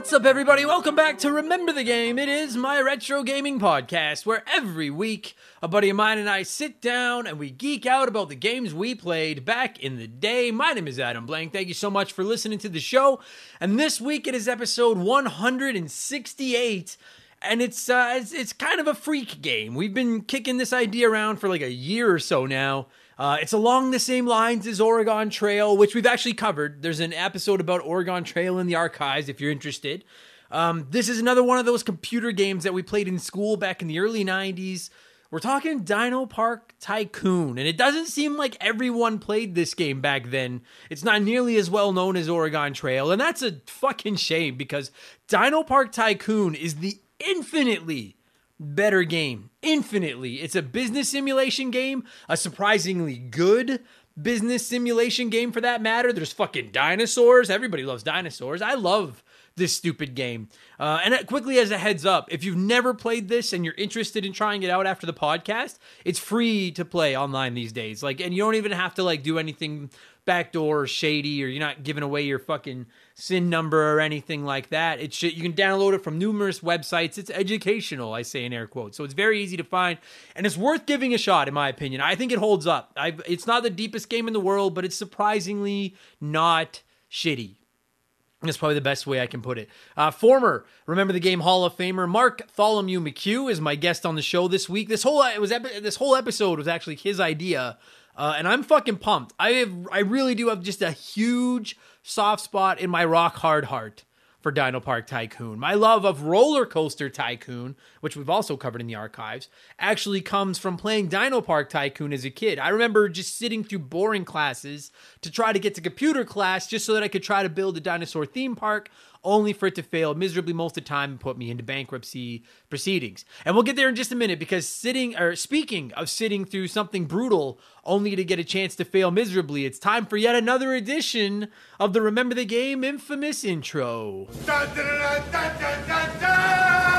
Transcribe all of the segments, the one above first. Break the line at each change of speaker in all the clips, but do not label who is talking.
What's up, everybody? Welcome back to Remember the Game. It is my retro gaming podcast where every week a buddy of mine and I sit down and we geek out about the games we played back in the day. My name is Adam Blank. Thank you so much for listening to the show. And this week it is episode 168 and it's uh, it's, it's kind of a freak game. We've been kicking this idea around for like a year or so now. Uh, it's along the same lines as Oregon Trail, which we've actually covered. There's an episode about Oregon Trail in the archives if you're interested. Um, this is another one of those computer games that we played in school back in the early 90s. We're talking DinoPark Tycoon, and it doesn't seem like everyone played this game back then. It's not nearly as well known as Oregon Trail, and that's a fucking shame because DinoPark Tycoon is the infinitely better game. Infinitely. It's a business simulation game, a surprisingly good business simulation game for that matter. There's fucking dinosaurs. Everybody loves dinosaurs. I love this stupid game. Uh, and quickly as a heads up, if you've never played this and you're interested in trying it out after the podcast, it's free to play online these days. Like, and you don't even have to like do anything backdoor or shady, or you're not giving away your fucking SIN number or anything like that. It's you can download it from numerous websites. It's educational, I say in air quotes. So it's very easy to find, and it's worth giving a shot, in my opinion. I think it holds up. I've, it's not the deepest game in the world, but it's surprisingly not shitty. That's probably the best way I can put it. Uh, former Remember the Game Hall of Famer Mark Tholomew McCue is my guest on the show this week. This whole it was epi- this whole episode was actually his idea, uh, and I'm fucking pumped. I have I really do have just a huge soft spot in my rock hard heart for DinoPark Tycoon. My love of Roller Coaster Tycoon, which we've also covered in the archives, actually comes from playing DinoPark Tycoon as a kid. I remember just sitting through boring classes to try to get to computer class just so that I could try to build a dinosaur theme park only for it to fail miserably most of the time and put me into bankruptcy proceedings. And we'll get there in just a minute because sitting or speaking of sitting through something brutal only to get a chance to fail miserably, it's time for yet another edition of the Remember the Game infamous intro. Dun, dun, dun,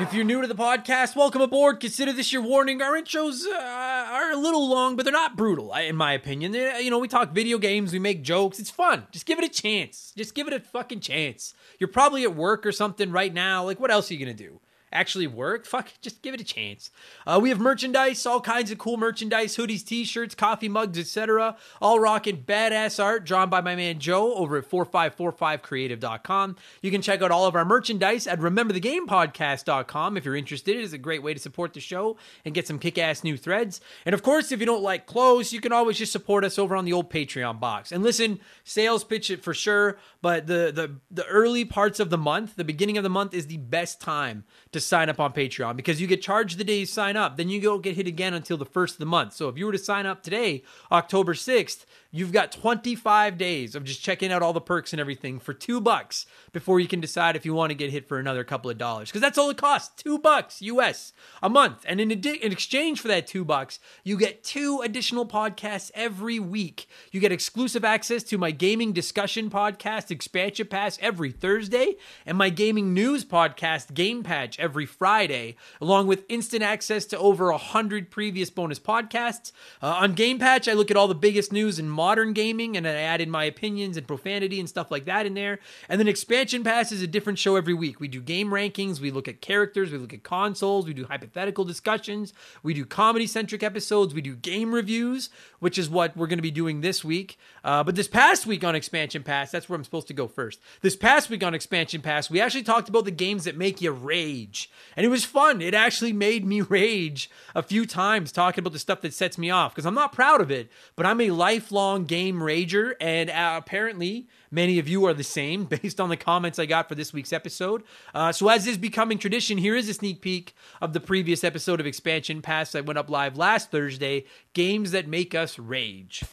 if you're new to the podcast, welcome aboard. Consider this your warning. Our intros uh, are a little long, but they're not brutal, in my opinion. They're, you know, we talk video games, we make jokes. It's fun. Just give it a chance. Just give it a fucking chance. You're probably at work or something right now. Like, what else are you gonna do? Actually work, fuck, just give it a chance. Uh, we have merchandise, all kinds of cool merchandise, hoodies, t-shirts, coffee mugs, etc. All rocking badass art drawn by my man Joe over at 4545creative.com. You can check out all of our merchandise at rememberthegamepodcast.com if you're interested. It is a great way to support the show and get some kick-ass new threads. And of course, if you don't like clothes, you can always just support us over on the old Patreon box. And listen, sales pitch it for sure, but the the the early parts of the month, the beginning of the month is the best time to sign up on Patreon because you get charged the day you sign up. Then you don't get hit again until the first of the month. So if you were to sign up today, October 6th, you've got 25 days of just checking out all the perks and everything for two bucks before you can decide if you want to get hit for another couple of dollars. Because that's all it costs two bucks US a month. And in, adi- in exchange for that two bucks, you get two additional podcasts every week. You get exclusive access to my gaming discussion podcast, Expansion Pass, every Thursday, and my gaming news podcast, Game Patch, every Friday, along with instant access to over a hundred previous bonus podcasts. Uh, on Game Patch, I look at all the biggest news in modern gaming, and I add in my opinions and profanity and stuff like that in there. And then Expansion Pass is a different show every week. We do game rankings, we look at characters, we look at consoles, we do hypothetical discussions, we do comedy centric episodes, we do game reviews, which is what we're going to be doing this week. Uh, but this past week on Expansion Pass, that's where I'm supposed to go first. This past week on Expansion Pass, we actually talked about the games that make you rage. And it was fun. It actually made me rage a few times talking about the stuff that sets me off because I'm not proud of it, but I'm a lifelong game rager. And uh, apparently, many of you are the same based on the comments I got for this week's episode. Uh, so, as is becoming tradition, here is a sneak peek of the previous episode of Expansion Pass that went up live last Thursday Games That Make Us Rage.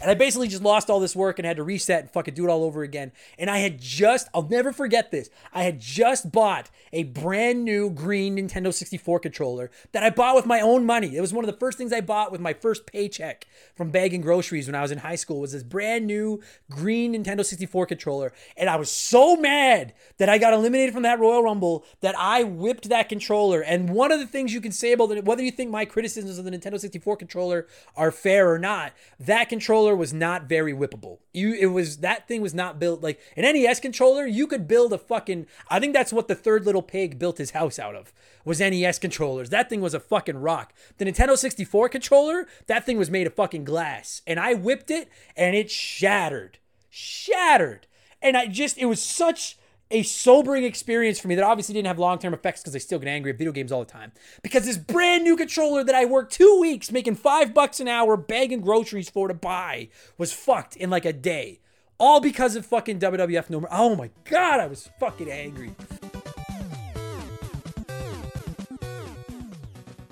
And I basically just lost all this work and had to reset and fucking do it all over again. And I had just, I'll never forget this. I had just bought a brand new green Nintendo 64 controller that I bought with my own money. It was one of the first things I bought with my first paycheck from bagging groceries when I was in high school was this brand new green Nintendo 64 controller. And I was so mad that I got eliminated from that Royal Rumble that I whipped that controller. And one of the things you can say about it, whether you think my criticisms of the Nintendo 64 controller are fair or not, that controller was not very whippable. You it was that thing was not built like an NES controller, you could build a fucking I think that's what the third little pig built his house out of. Was NES controllers. That thing was a fucking rock. The Nintendo 64 controller, that thing was made of fucking glass. And I whipped it and it shattered. Shattered. And I just it was such a sobering experience for me that obviously didn't have long term effects because I still get angry at video games all the time. Because this brand new controller that I worked two weeks making five bucks an hour bagging groceries for to buy was fucked in like a day. All because of fucking WWF No Mercy. Oh my god, I was fucking angry.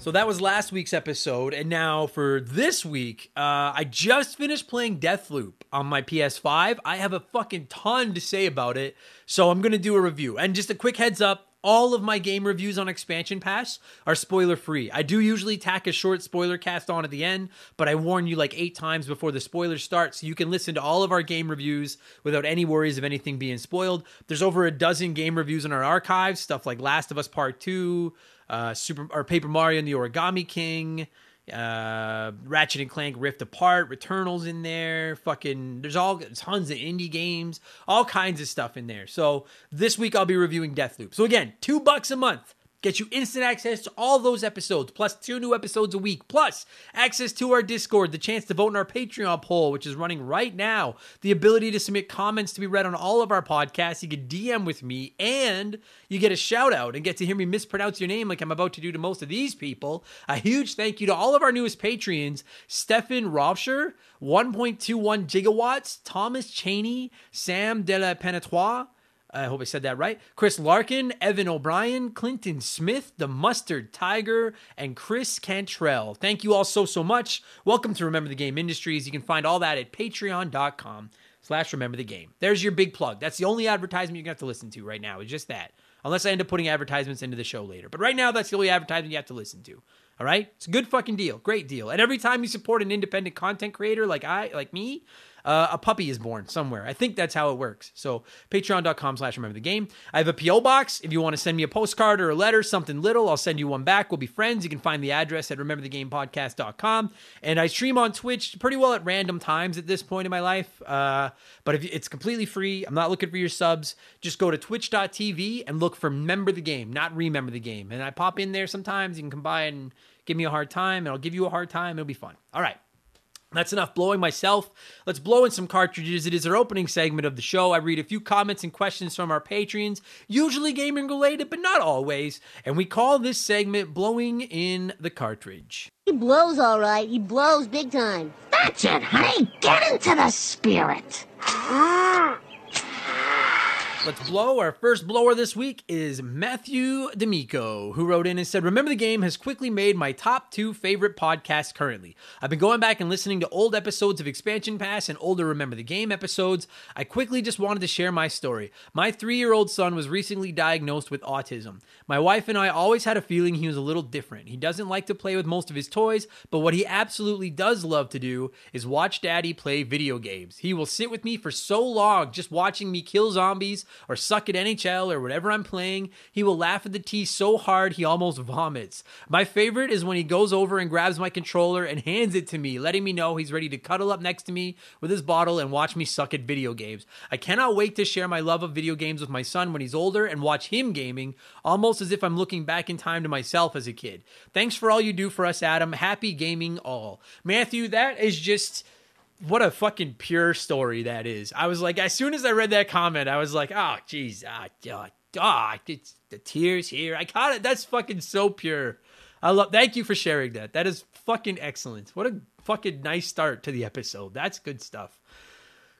So that was last week's episode, and now for this week, uh, I just finished playing Deathloop on my PS5. I have a fucking ton to say about it, so I'm gonna do a review. And just a quick heads up all of my game reviews on Expansion Pass are spoiler free. I do usually tack a short spoiler cast on at the end, but I warn you like eight times before the spoilers start so you can listen to all of our game reviews without any worries of anything being spoiled. There's over a dozen game reviews in our archives, stuff like Last of Us Part 2, uh, Super or Paper Mario and the Origami King, uh, Ratchet and Clank Rift Apart, Returnal's in there. Fucking, there's all tons of indie games, all kinds of stuff in there. So this week I'll be reviewing Deathloop. So again, two bucks a month. Get you instant access to all those episodes, plus two new episodes a week, plus access to our Discord, the chance to vote in our Patreon poll, which is running right now, the ability to submit comments to be read on all of our podcasts. You can DM with me, and you get a shout out and get to hear me mispronounce your name like I'm about to do to most of these people. A huge thank you to all of our newest Patreons Stefan Rovsher, 1.21 gigawatts, Thomas Cheney, Sam De La Penetoire. I hope I said that right. Chris Larkin, Evan O'Brien, Clinton Smith, the Mustard Tiger, and Chris Cantrell. Thank you all so, so much. Welcome to Remember the Game Industries. You can find all that at patreon.com slash remember the game. There's your big plug. That's the only advertisement you're going to have to listen to right now. It's just that. Unless I end up putting advertisements into the show later. But right now, that's the only advertisement you have to listen to. All right? It's a good fucking deal. Great deal. And every time you support an independent content creator like I, like me, uh, a puppy is born somewhere. I think that's how it works. So patreon.com slash remember the game. I have a P.O. box. If you want to send me a postcard or a letter, something little, I'll send you one back. We'll be friends. You can find the address at rememberthegamepodcast.com. And I stream on Twitch pretty well at random times at this point in my life. Uh, but if it's completely free, I'm not looking for your subs. Just go to twitch.tv and look for Remember the Game, not Remember the Game. And I pop in there sometimes. You can come by and give me a hard time, and I'll give you a hard time. It'll be fun. All right. That's enough blowing myself. Let's blow in some cartridges. It is our opening segment of the show. I read a few comments and questions from our patrons, usually gaming related, but not always. And we call this segment Blowing in the Cartridge.
He blows all right. He blows big time.
That's it, honey. Get into the spirit. Ah.
Let's blow. Our first blower this week is Matthew D'Amico, who wrote in and said, Remember the Game has quickly made my top two favorite podcasts currently. I've been going back and listening to old episodes of Expansion Pass and older Remember the Game episodes. I quickly just wanted to share my story. My three year old son was recently diagnosed with autism. My wife and I always had a feeling he was a little different. He doesn't like to play with most of his toys, but what he absolutely does love to do is watch daddy play video games. He will sit with me for so long just watching me kill zombies or suck at NHL or whatever I'm playing. He will laugh at the tea so hard he almost vomits. My favorite is when he goes over and grabs my controller and hands it to me, letting me know he's ready to cuddle up next to me with his bottle and watch me suck at video games. I cannot wait to share my love of video games with my son when he's older and watch him gaming, almost as if I'm looking back in time to myself as a kid. Thanks for all you do for us, Adam. Happy gaming all. Matthew, that is just what a fucking pure story that is. I was like, as soon as I read that comment, I was like, oh, jeez, ah, ah, ah, it's the tears here. I caught it. That's fucking so pure. I love. Thank you for sharing that. That is fucking excellent. What a fucking nice start to the episode. That's good stuff.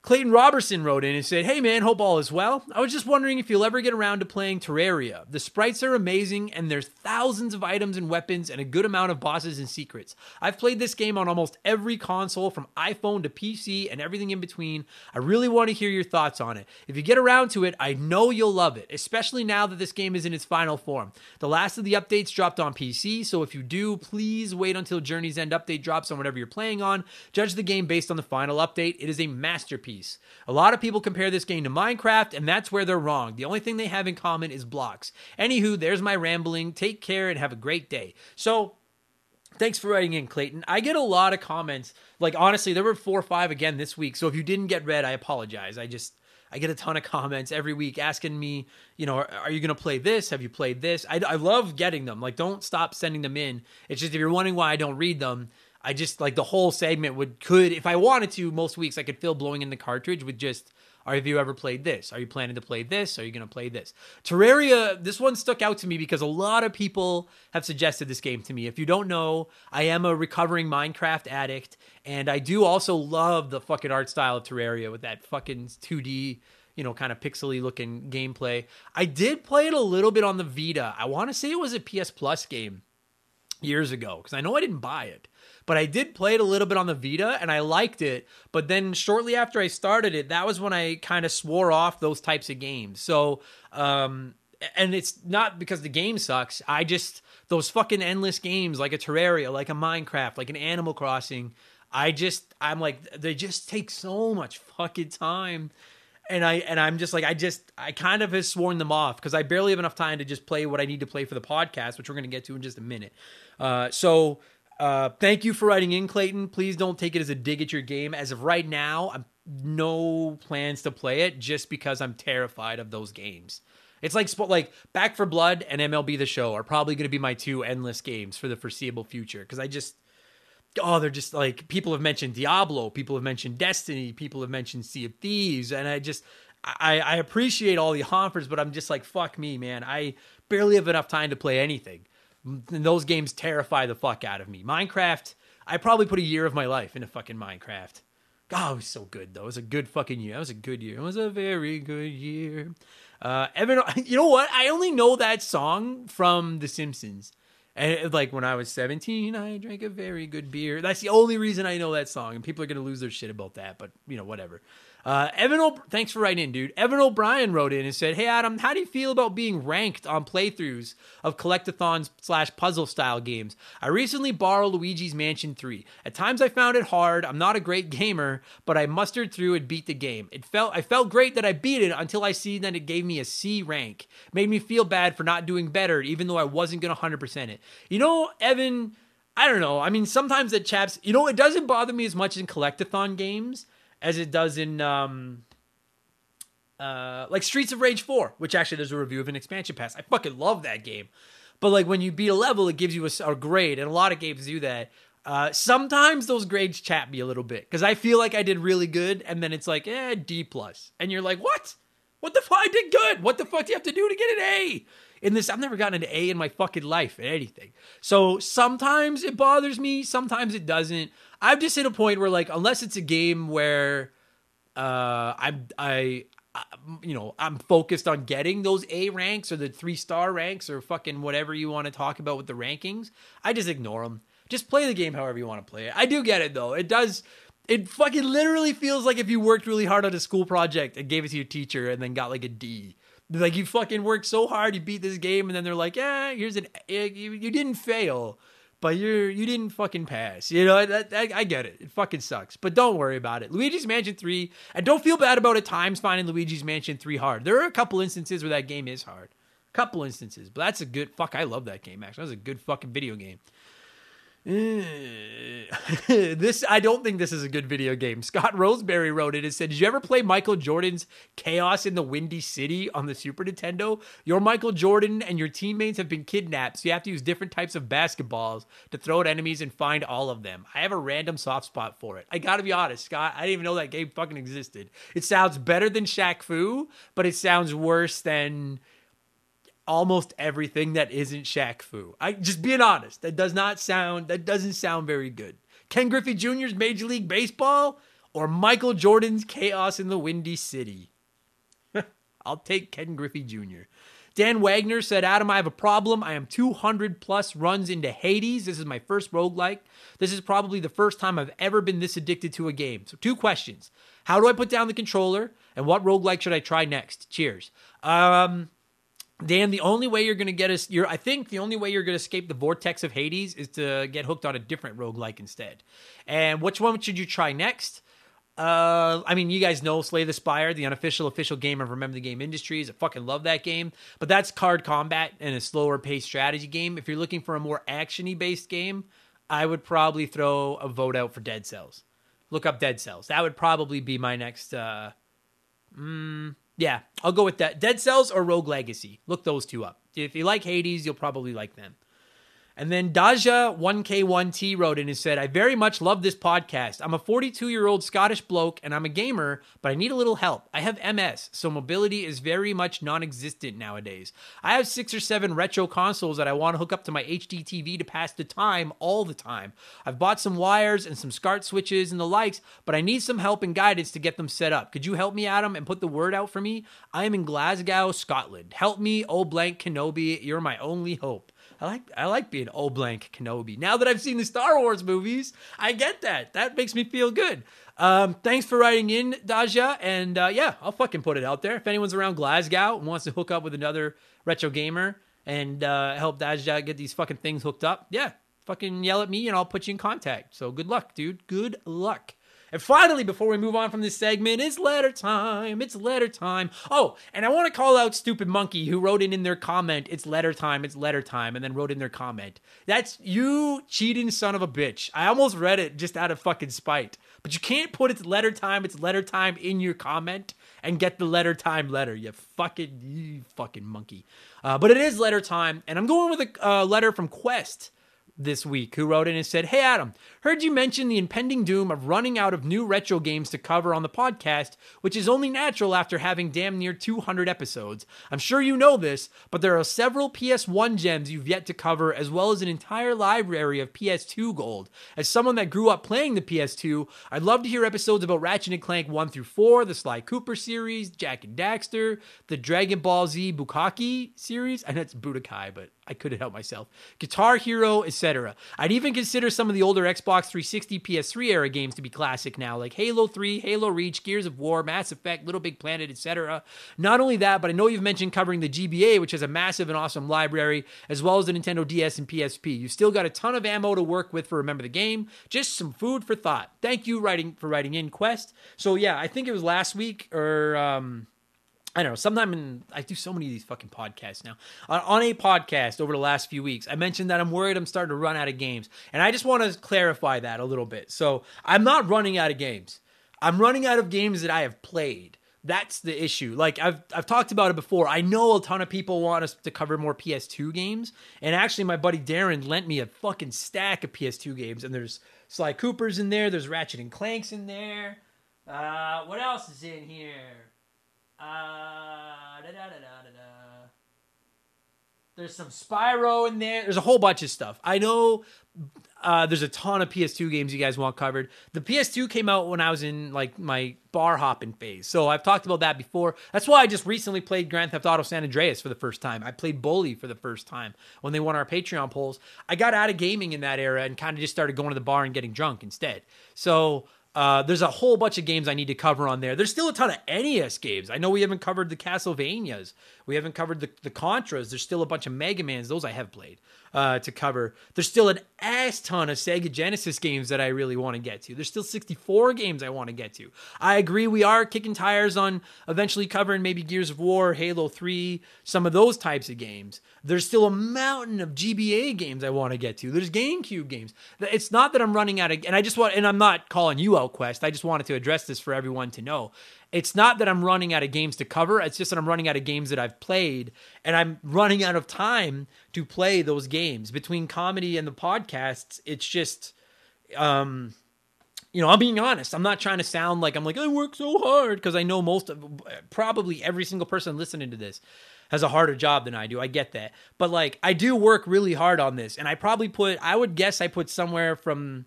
Clayton Robertson wrote in and said, Hey man, hope all is well. I was just wondering if you'll ever get around to playing Terraria. The sprites are amazing, and there's thousands of items and weapons and a good amount of bosses and secrets. I've played this game on almost every console, from iPhone to PC and everything in between. I really want to hear your thoughts on it. If you get around to it, I know you'll love it, especially now that this game is in its final form. The last of the updates dropped on PC, so if you do, please wait until Journey's End update drops on whatever you're playing on. Judge the game based on the final update. It is a masterpiece. A lot of people compare this game to Minecraft, and that's where they're wrong. The only thing they have in common is blocks. Anywho, there's my rambling. Take care and have a great day. So, Thanks for writing in, Clayton. I get a lot of comments. Like honestly, there were four or five again this week. So if you didn't get read, I apologize. I just I get a ton of comments every week asking me, you know, are, are you going to play this? Have you played this? I, I love getting them. Like, don't stop sending them in. It's just if you're wondering why I don't read them, I just like the whole segment would could if I wanted to most weeks I could fill blowing in the cartridge with just are have you ever played this? Are you planning to play this? Are you going to play this? Terraria, this one stuck out to me because a lot of people have suggested this game to me. If you don't know, I am a recovering Minecraft addict and I do also love the fucking art style of Terraria with that fucking 2D you know, kind of pixely looking gameplay. I did play it a little bit on the Vita. I want to say it was a PS Plus game years ago because I know I didn't buy it but I did play it a little bit on the Vita and I liked it. But then shortly after I started it, that was when I kind of swore off those types of games. So, um, and it's not because the game sucks. I just, those fucking endless games like a Terraria, like a Minecraft, like an Animal Crossing, I just, I'm like, they just take so much fucking time and I and I'm just like I just I kind of have sworn them off because I barely have enough time to just play what I need to play for the podcast, which we're to get to in just a minute. Uh, so uh, thank you for writing in, Clayton. Please don't take it as a dig at your game. As of right now, I'm no plans to play it just because I'm terrified of those games. It's like like Back 4 Blood and MLB The Show are probably going to be my two endless games for the foreseeable future because I just oh they're just like people have mentioned Diablo, people have mentioned Destiny, people have mentioned Sea of Thieves, and I just I, I appreciate all the offers, but I'm just like fuck me, man. I barely have enough time to play anything. And those games terrify the fuck out of me. Minecraft, I probably put a year of my life into fucking Minecraft. God, it was so good though. It was a good fucking year. It was a good year. It was a very good year. Uh, Evan, you know what? I only know that song from The Simpsons. And like when I was 17, I drank a very good beer. That's the only reason I know that song. And people are to lose their shit about that, but you know, whatever. Uh, Evan, o- thanks for writing in, dude. Evan O'Brien wrote in and said, "Hey Adam, how do you feel about being ranked on playthroughs of collectathons slash puzzle style games? I recently borrowed Luigi's Mansion 3. At times I found it hard. I'm not a great gamer, but I mustered through and beat the game. It felt I felt great that I beat it until I see that it gave me a C rank. Made me feel bad for not doing better, even though I wasn't gonna 100% it. You know, Evan." I don't know. I mean, sometimes it chaps. You know, it doesn't bother me as much in collectathon games as it does in um, uh, like Streets of Rage 4, which actually there's a review of an expansion pass. I fucking love that game. But like when you beat a level, it gives you a, a grade, and a lot of games do that. Uh, sometimes those grades chat me a little bit because I feel like I did really good, and then it's like, eh, D plus, and you're like, what? What the fuck? I did good. What the fuck do you have to do to get an A? In this, I've never gotten an A in my fucking life at anything. So sometimes it bothers me, sometimes it doesn't. I've just hit a point where, like, unless it's a game where uh, I'm I, you know I'm focused on getting those A ranks or the three star ranks or fucking whatever you want to talk about with the rankings. I just ignore them. Just play the game however you want to play it. I do get it though. It does. It fucking literally feels like if you worked really hard on a school project and gave it to your teacher and then got like a D. Like you fucking worked so hard, you beat this game, and then they're like, "Yeah, here's an you, you didn't fail, but you're you didn't fucking pass." You know, that, that, I get it. It fucking sucks, but don't worry about it. Luigi's Mansion Three, and don't feel bad about at times finding Luigi's Mansion Three hard. There are a couple instances where that game is hard, A couple instances, but that's a good fuck. I love that game. Actually, that's a good fucking video game. this I don't think this is a good video game. Scott Roseberry wrote it and said, "Did you ever play Michael Jordan's Chaos in the Windy City on the Super Nintendo? Your Michael Jordan and your teammates have been kidnapped, so you have to use different types of basketballs to throw at enemies and find all of them. I have a random soft spot for it. I got to be honest, Scott, I didn't even know that game fucking existed. It sounds better than Shaq Fu, but it sounds worse than almost everything that isn't Shaq Fu. I just being honest, that does not sound that doesn't sound very good. Ken Griffey Jr.'s Major League Baseball or Michael Jordan's Chaos in the Windy City. I'll take Ken Griffey Jr. Dan Wagner said, Adam, I have a problem. I am 200 plus runs into Hades. This is my first roguelike. This is probably the first time I've ever been this addicted to a game. So, two questions How do I put down the controller? And what roguelike should I try next? Cheers. Um, Dan, the only way you're going to get us, you're, I think the only way you're going to escape the vortex of Hades is to get hooked on a different roguelike instead. And which one should you try next? Uh, I mean, you guys know Slay the Spire, the unofficial official game of Remember the Game Industries. I fucking love that game. But that's card combat and a slower paced strategy game. If you're looking for a more actiony based game, I would probably throw a vote out for Dead Cells. Look up Dead Cells. That would probably be my next. Uh, mm, yeah, I'll go with that. Dead Cells or Rogue Legacy. Look those two up. If you like Hades, you'll probably like them. And then Daja1K1T wrote in and said, I very much love this podcast. I'm a 42 year old Scottish bloke and I'm a gamer, but I need a little help. I have MS, so mobility is very much non existent nowadays. I have six or seven retro consoles that I want to hook up to my HD TV to pass the time all the time. I've bought some wires and some SCART switches and the likes, but I need some help and guidance to get them set up. Could you help me, Adam, and put the word out for me? I am in Glasgow, Scotland. Help me, oh blank Kenobi. You're my only hope. I like I like being old blank Kenobi. Now that I've seen the Star Wars movies, I get that. That makes me feel good. Um, thanks for writing in, Daja, and uh, yeah, I'll fucking put it out there. If anyone's around Glasgow and wants to hook up with another retro gamer and uh, help Daja get these fucking things hooked up, yeah, fucking yell at me and I'll put you in contact. So good luck, dude. Good luck. And finally, before we move on from this segment, it's letter time. It's letter time. Oh, and I want to call out Stupid Monkey who wrote in in their comment, it's letter time, it's letter time, and then wrote in their comment. That's you cheating son of a bitch. I almost read it just out of fucking spite. But you can't put it's letter time, it's letter time in your comment and get the letter time letter. You fucking, you fucking monkey. Uh, but it is letter time, and I'm going with a uh, letter from Quest this week who wrote in and said, Hey Adam, heard you mention the impending doom of running out of new retro games to cover on the podcast, which is only natural after having damn near 200 episodes. I'm sure you know this, but there are several PS1 gems you've yet to cover, as well as an entire library of PS2 gold. As someone that grew up playing the PS2, I'd love to hear episodes about Ratchet and Clank 1 through 4, the Sly Cooper series, Jak and Daxter, the Dragon Ball Z Bukaki series. Know it's Budokai, but I couldn't help myself. Guitar Hero, etc. I'd even consider some of the older Xbox 360, PS3 era games to be classic now, like Halo 3, Halo Reach, Gears of War, Mass Effect, Little Big Planet, etc. Not only that, but I know you've mentioned covering the GBA, which has a massive and awesome library, as well as the Nintendo DS and PSP. You still got a ton of ammo to work with for Remember the Game. Just some food for thought. Thank you writing for writing in Quest. So yeah, I think it was last week or um I don't know. Sometime in I do so many of these fucking podcasts now. On, on, a podcast over the last few weeks, I mentioned that I'm worried I'm starting to run out of games, and I just want to clarify that a little bit. So I'm not running out of games. I'm running out of games that I have played. That's the issue. Like I've I've talked about it before. I know a ton of people want us to cover more PS2 games, and actually, my buddy Darren lent me a fucking stack of PS2 games, and there's Sly Cooper's in there. There's Ratchet and Clanks in there. Uh, what else is in here? Uh, There's some Spyro in there. There's a whole bunch of stuff. I know uh, there's a ton of PS2 games you guys want covered. The PS2 came out when I was in like my bar hopping phase, so I've talked about that before. That's why I just recently played Grand Theft Auto San Andreas for the first time. I played Bully for the first time when they won our Patreon polls. I got out of gaming in that era and kind of just started going to the bar and getting drunk instead. So uh, there's a whole bunch of games I need to cover on there. There's still a ton of NES games. I know we haven't covered the Castlevanias. We haven't covered the, the Contras. There's still a bunch of Mega Mans. Those I have played uh, to cover. There's still an ass ton of Sega Genesis games that I really want to get to. There's still 64 games I want to get to. I agree we are kicking tires on eventually covering maybe Gears of War, Halo 3, some of those types of games. There's still a mountain of GBA games I want to get to. There's GameCube games. It's not that I'm running out of, and I just want, and I'm not calling you out, Quest. I just wanted to address this for everyone to know it's not that I'm running out of games to cover. It's just that I'm running out of games that I've played, and I'm running out of time to play those games. Between comedy and the podcasts, it's just, um, you know, I'm being honest. I'm not trying to sound like I'm like I work so hard because I know most of, probably every single person listening to this has a harder job than I do. I get that, but like I do work really hard on this, and I probably put, I would guess I put somewhere from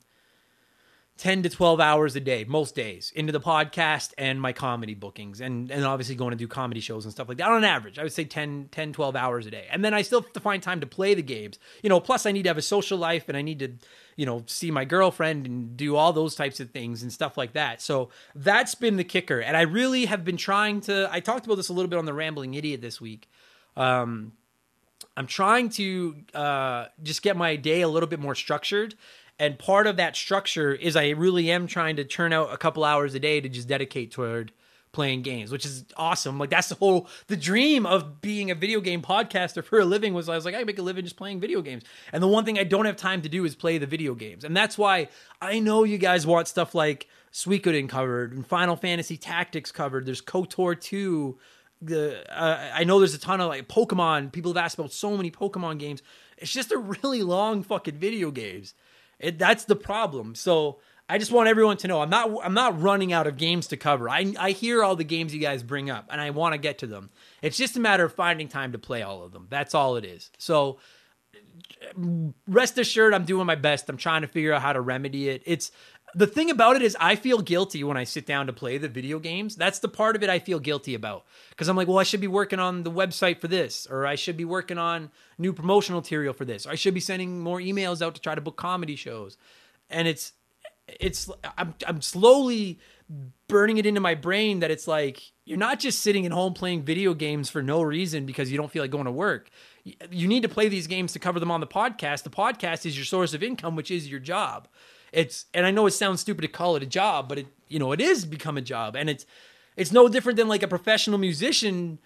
10 to 12 hours a day most days into the podcast and my comedy bookings and and obviously going to do comedy shows and stuff like that on average. I would say 10 10 12 hours a day. And then i still have to find time to play the games. You know plus i need to have a social life and i need to you know see my girlfriend and do all those types of things and stuff like that. So that's been the kicker. And i really have been trying to i talked about this a little bit on the rambling idiot this week. Um I'm trying to uh, just get my day a little bit more structured and part of that structure is I really am trying to churn out a couple hours a day to just dedicate toward playing games, which is awesome. Like that's the whole the dream of being a video game podcaster for a living was I was like, I make a living just playing video games. And the one thing I don't have time to do is play the video games. And that's why I know you guys want stuff like Suikoden covered and Final Fantasy Tactics covered. There's KOTOR 2. The uh, I know there's a ton of like Pokemon. People have asked about so many Pokemon games. It's just a really long fucking video games. It, that's the problem. So I just want everyone to know I'm not I'm not running out of games to cover. I I hear all the games you guys bring up and I want to get to them. It's just a matter of finding time to play all of them. That's all it is. So rest assured I'm doing my best. I'm trying to figure out how to remedy it. It's the thing about it is I feel guilty when I sit down to play the video games. That's the part of it I feel guilty about because I'm like, well, I should be working on the website for this, or I should be working on new promotional material for this, or I should be sending more emails out to try to book comedy shows. And it's it's I'm I'm slowly burning it into my brain that it's like you're not just sitting at home playing video games for no reason because you don't feel like going to work. You need to play these games to cover them on the podcast. The podcast is your source of income, which is your job it's and I know it sounds stupid to call it a job, but it you know it is become a job, and it's it's no different than like a professional musician,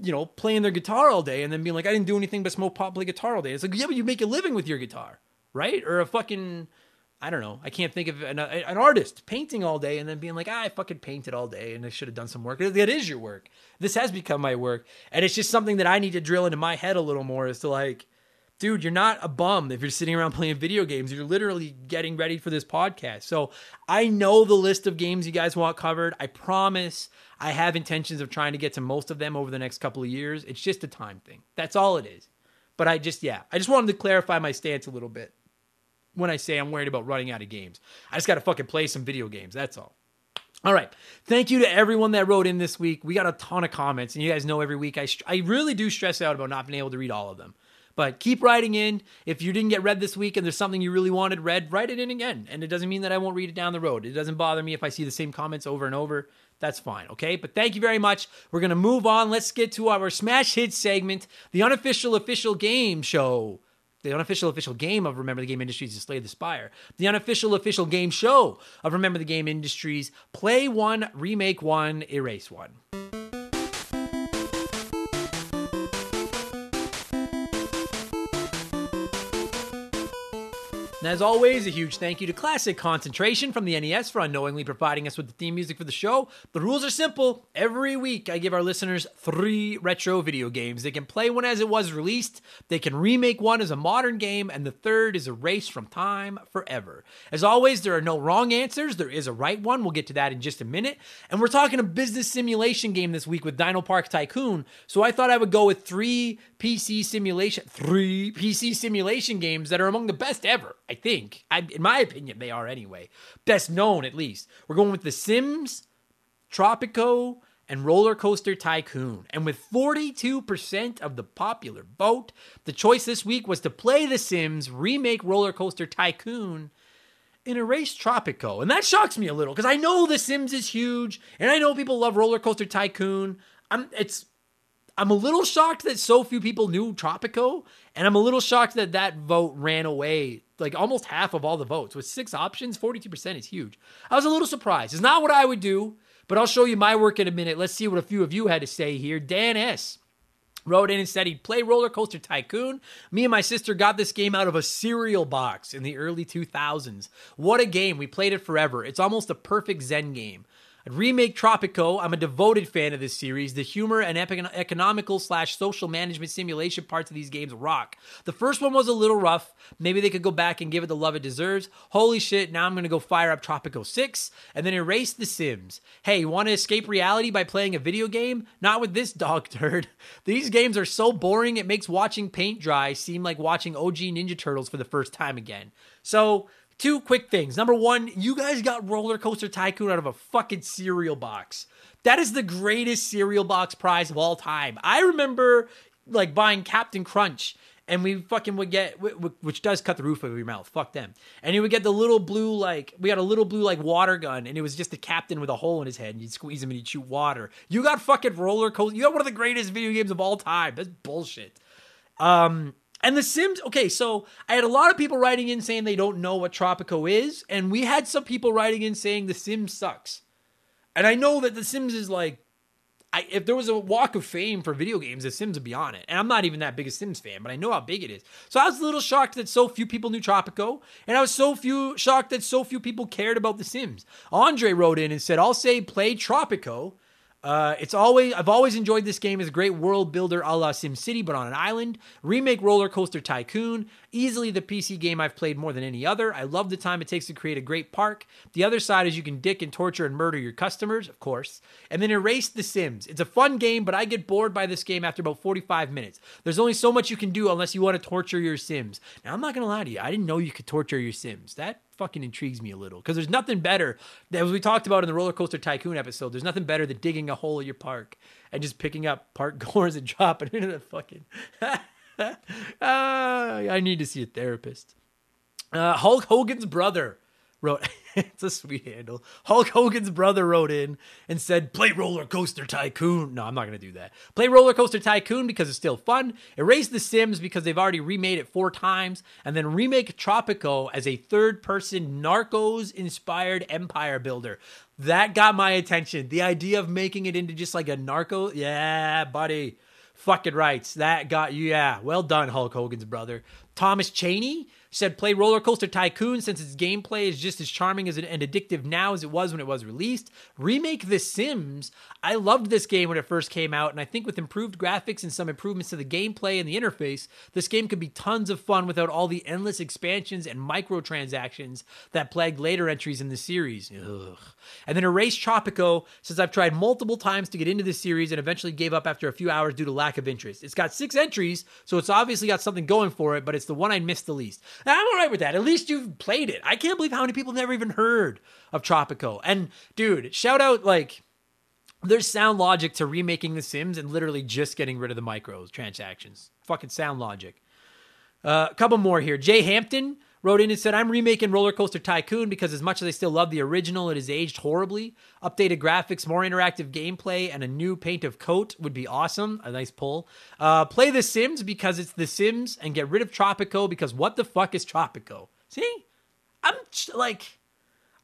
you know, playing their guitar all day and then being like, I didn't do anything but smoke pot, play guitar all day. It's like yeah, but you make a living with your guitar, right? Or a fucking I don't know. I can't think of an, an artist painting all day and then being like, ah, I fucking painted all day and I should have done some work. That is your work. This has become my work. And it's just something that I need to drill into my head a little more as to like, dude, you're not a bum if you're sitting around playing video games. You're literally getting ready for this podcast. So I know the list of games you guys want covered. I promise I have intentions of trying to get to most of them over the next couple of years. It's just a time thing. That's all it is. But I just, yeah, I just wanted to clarify my stance a little bit when I say I'm worried about running out of games. I just got to fucking play some video games. That's all. All right. Thank you to everyone that wrote in this week. We got a ton of comments, and you guys know every week I, I really do stress out about not being able to read all of them. But keep writing in. If you didn't get read this week and there's something you really wanted read, write it in again. And it doesn't mean that I won't read it down the road. It doesn't bother me if I see the same comments over and over. That's fine, okay? But thank you very much. We're going to move on. Let's get to our Smash hit segment, the unofficial official game show the unofficial official game of Remember the Game Industries is Slay the Spire. The unofficial official game show of Remember the Game Industries, Play One, Remake One, Erase One. And as always, a huge thank you to Classic Concentration from the NES for unknowingly providing us with the theme music for the show. The rules are simple. Every week, I give our listeners three retro video games. They can play one as it was released, they can remake one as a modern game, and the third is a race from time forever. As always, there are no wrong answers. There is a right one. We'll get to that in just a minute. And we're talking a business simulation game this week with DinoPark Tycoon. So I thought I would go with three PC simulation, three PC simulation games that are among the best ever. I think. I, in my opinion, they are anyway. Best known, at least. We're going with The Sims, Tropico, and Roller Coaster Tycoon. And with 42% of the popular vote, the choice this week was to play The Sims, remake Roller Coaster Tycoon, and erase Tropico. And that shocks me a little because I know The Sims is huge, and I know people love Roller Coaster Tycoon. I'm, it's I'm a little shocked that so few people knew Tropico, and I'm a little shocked that that vote ran away. Like almost half of all the votes with six options, 42% is huge. I was a little surprised. It's not what I would do, but I'll show you my work in a minute. Let's see what a few of you had to say here. Dan S. Wrote in and said he'd play Roller Coaster Tycoon. Me and my sister got this game out of a cereal box in the early 2000s. What a game. We played it forever. It's almost a perfect Zen game. Remake Tropico. I'm a devoted fan of this series. The humor and economical slash social management simulation parts of these games rock. The first one was a little rough. Maybe they could go back and give it the love it deserves. Holy shit, now I'm gonna go fire up Tropico 6 and then erase The Sims. Hey, you wanna escape reality by playing a video game? Not with this dog turd. These games are so boring it makes watching paint dry seem like watching OG Ninja Turtles for the first time again. So, Two quick things. Number one, you guys got Roller Coaster Tycoon out of a fucking cereal box. That is the greatest cereal box prize of all time. I remember like buying Captain Crunch and we fucking would get which does cut the roof of your mouth fuck them and you would get the little blue like we had a little blue like water gun and it was just the captain with a hole in his head and you'd squeeze him and he'd shoot water you got fucking roller coaster you got one of the greatest video games of all time that's bullshit um and The Sims, okay, so I had a lot of people writing in saying they don't know what Tropico is, and we had some people writing in saying The Sims sucks. And I know that The Sims is like, I, if there was a walk of fame for video games, The Sims would be on it. And I'm not even that big a Sims fan, but I know how big it is. So I was a little shocked that so few people knew Tropico, and I was so few shocked that so few people cared about The Sims. Andre wrote in and said, "I'll say play Tropico." Uh, it's always I've always enjoyed this game as a great world builder a la SimCity, but on an island. Remake Roller Coaster Tycoon, easily the PC game I've played more than any other. I love the time it takes to create a great park. The other side is you can dick and torture and murder your customers, of course, and then erase the Sims. It's a fun game, but I get bored by this game after about 45 minutes. There's only so much you can do unless you want to torture your Sims. Now I'm not gonna lie to you, I didn't know you could torture your Sims. That fucking intrigues me a little because there's nothing better that, as we talked about in the roller coaster tycoon episode there's nothing better than digging a hole in your park and just picking up park goers and dropping into the fucking uh, i need to see a therapist. Uh, hulk hogan's brother wrote it's a sweet handle. Hulk Hogan's brother wrote in and said, "Play Roller Coaster Tycoon." No, I'm not going to do that. Play Roller Coaster Tycoon because it's still fun. Erase The Sims because they've already remade it four times, and then remake Tropico as a third-person Narcos-inspired empire builder. That got my attention. The idea of making it into just like a narco, yeah, buddy. Fucking rights. That got you. Yeah, well done, Hulk Hogan's brother. Thomas Cheney said play Roller Coaster Tycoon since its gameplay is just as charming as and addictive now as it was when it was released. Remake The Sims. I loved this game when it first came out, and I think with improved graphics and some improvements to the gameplay and the interface, this game could be tons of fun without all the endless expansions and microtransactions that plagued later entries in the series. Ugh. And then Erase Tropico, since I've tried multiple times to get into this series and eventually gave up after a few hours due to lack of interest. It's got six entries, so it's obviously got something going for it, but it's the one I missed the least. I'm all right with that. At least you've played it. I can't believe how many people never even heard of Tropico. And dude, shout out like there's sound logic to remaking The Sims and literally just getting rid of the micro transactions. Fucking sound logic. Uh, a couple more here. Jay Hampton wrote in and said, I'm remaking Roller Coaster Tycoon because as much as I still love the original, it has aged horribly. Updated graphics, more interactive gameplay, and a new paint of coat would be awesome. A nice pull. Uh, play The Sims because it's The Sims and get rid of Tropico because what the fuck is Tropico? See? I'm like,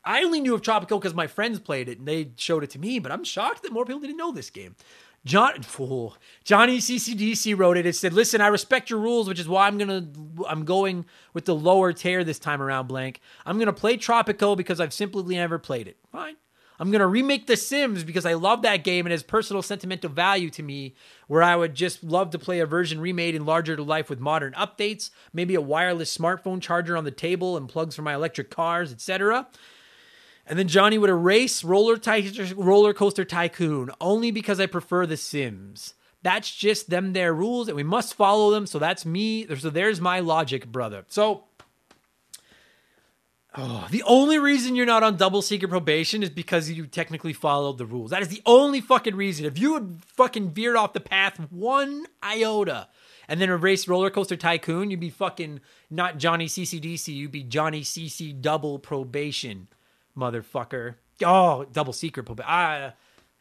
I only knew of Tropico because my friends played it and they showed it to me, but I'm shocked that more people didn't know this game. John oh, Johnny CCDC wrote it. It said, "Listen, I respect your rules, which is why I'm gonna I'm going with the lower tier this time around. Blank. I'm gonna play Tropico because I've simply never played it. Fine. I'm gonna remake The Sims because I love that game and has personal sentimental value to me. Where I would just love to play a version remade and larger to life with modern updates, maybe a wireless smartphone charger on the table and plugs for my electric cars, etc." And then Johnny would erase roller, ty- roller coaster tycoon only because I prefer The Sims. That's just them their rules, and we must follow them. So that's me. So there's my logic, brother. So oh, the only reason you're not on double secret probation is because you technically followed the rules. That is the only fucking reason. If you had fucking veered off the path one iota and then erased roller coaster tycoon, you'd be fucking not Johnny CCDC. You'd be Johnny CC double probation motherfucker. Oh, double secret. Ah,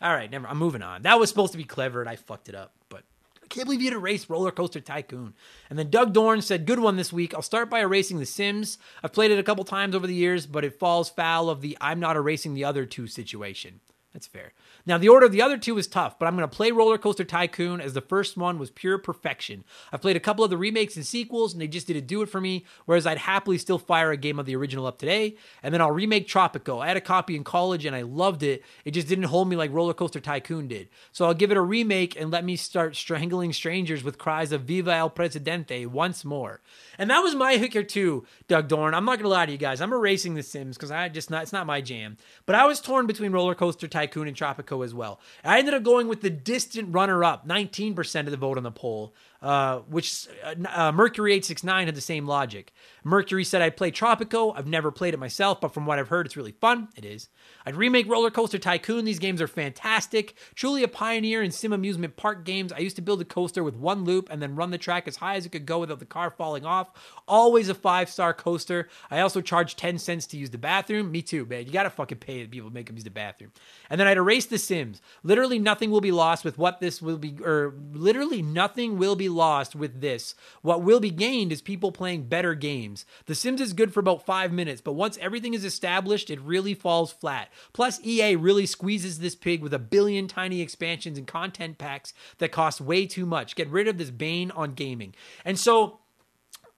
all right, never. I'm moving on. That was supposed to be clever, and I fucked it up. But I can't believe you had erased Roller Coaster Tycoon. And then Doug Dorn said, "Good one this week. I'll start by erasing The Sims. I've played it a couple times over the years, but it falls foul of the I'm not erasing the other two situation." That's fair. Now, the order of the other two is tough, but I'm going to play Roller Coaster Tycoon as the first one was pure perfection. I've played a couple of the remakes and sequels, and they just didn't do it for me, whereas I'd happily still fire a game of the original up today. And then I'll remake Tropico. I had a copy in college, and I loved it. It just didn't hold me like Roller Coaster Tycoon did. So I'll give it a remake and let me start strangling strangers with cries of Viva el Presidente once more. And that was my hooker too, Doug Dorn. I'm not gonna lie to you guys. I'm erasing The Sims because I just not it's not my jam. But I was torn between Roller Coaster Tycoon and Tropico as well. I ended up going with the distant runner-up, 19% of the vote on the poll, uh, which uh, uh Mercury 869 had the same logic. Mercury said I'd play Tropico. I've never played it myself, but from what I've heard, it's really fun. It is. I'd remake Roller Coaster Tycoon. These games are fantastic. Truly a pioneer in sim amusement park games. I used to build a coaster with one loop and then run the track as high as it could go without the car falling off. Always a five star coaster. I also charge 10 cents to use the bathroom. Me too, man. You gotta fucking pay the people to make them use the bathroom. And then I'd erase The Sims. Literally nothing will be lost with what this will be, or literally nothing will be lost with this. What will be gained is people playing better games. The Sims is good for about five minutes, but once everything is established, it really falls flat. Plus, EA really squeezes this pig with a billion tiny expansions and content packs that cost way too much. Get rid of this bane on gaming. And so,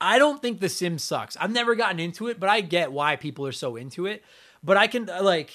I don't think The Sims sucks. I've never gotten into it, but I get why people are so into it. But I can, like,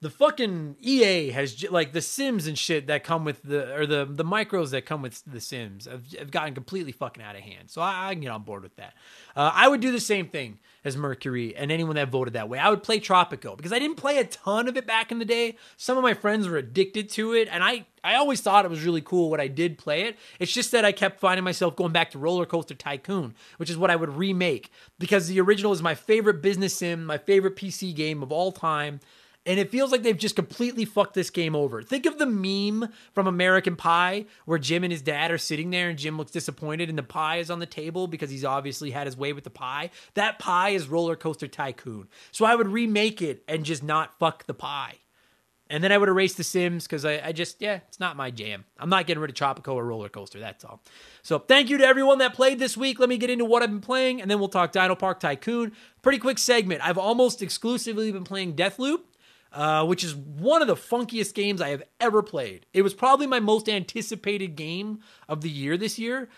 the fucking EA has like the Sims and shit that come with the or the the micros that come with the Sims have, have gotten completely fucking out of hand. So I, I can get on board with that. Uh, I would do the same thing as Mercury and anyone that voted that way. I would play Tropico because I didn't play a ton of it back in the day. Some of my friends were addicted to it, and I I always thought it was really cool when I did play it. It's just that I kept finding myself going back to Roller Coaster Tycoon, which is what I would remake because the original is my favorite business sim, my favorite PC game of all time. And it feels like they've just completely fucked this game over. Think of the meme from American Pie where Jim and his dad are sitting there and Jim looks disappointed and the pie is on the table because he's obviously had his way with the pie. That pie is Roller Coaster Tycoon. So I would remake it and just not fuck the pie. And then I would erase The Sims because I, I, just, yeah, it's not my jam. I'm not getting rid of Tropico or Roller Coaster, that's all. So thank you to everyone that played this week. Let me get into what I've been playing and then we'll talk DinoPark Tycoon. Pretty quick segment. I've almost exclusively been playing Deathloop uh, which is one of the funkiest games I have ever played. It was probably my most anticipated game of the year this year.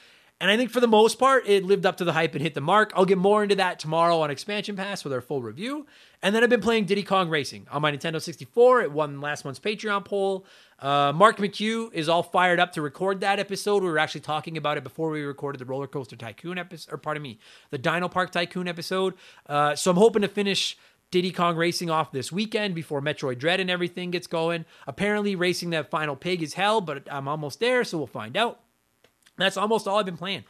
And I think for the most part, it lived up to the hype and hit the mark. I'll get more into that tomorrow on Expansion Pass with our full review. And then I've been playing Diddy Kong Racing on my Nintendo 64. It won last month's Patreon poll. Uh, Mark McCue is all fired up to record that episode. We were actually talking about it before we recorded the Roller Coaster Tycoon episode, or pardon me, the DinoPark Tycoon episode. Uh, so I'm hoping to finish Diddy Kong Racing off this weekend before Metroid Dread and everything gets going. Apparently, racing that final pig is hell, but I'm almost there, so we'll find out. That's almost all I've been playing.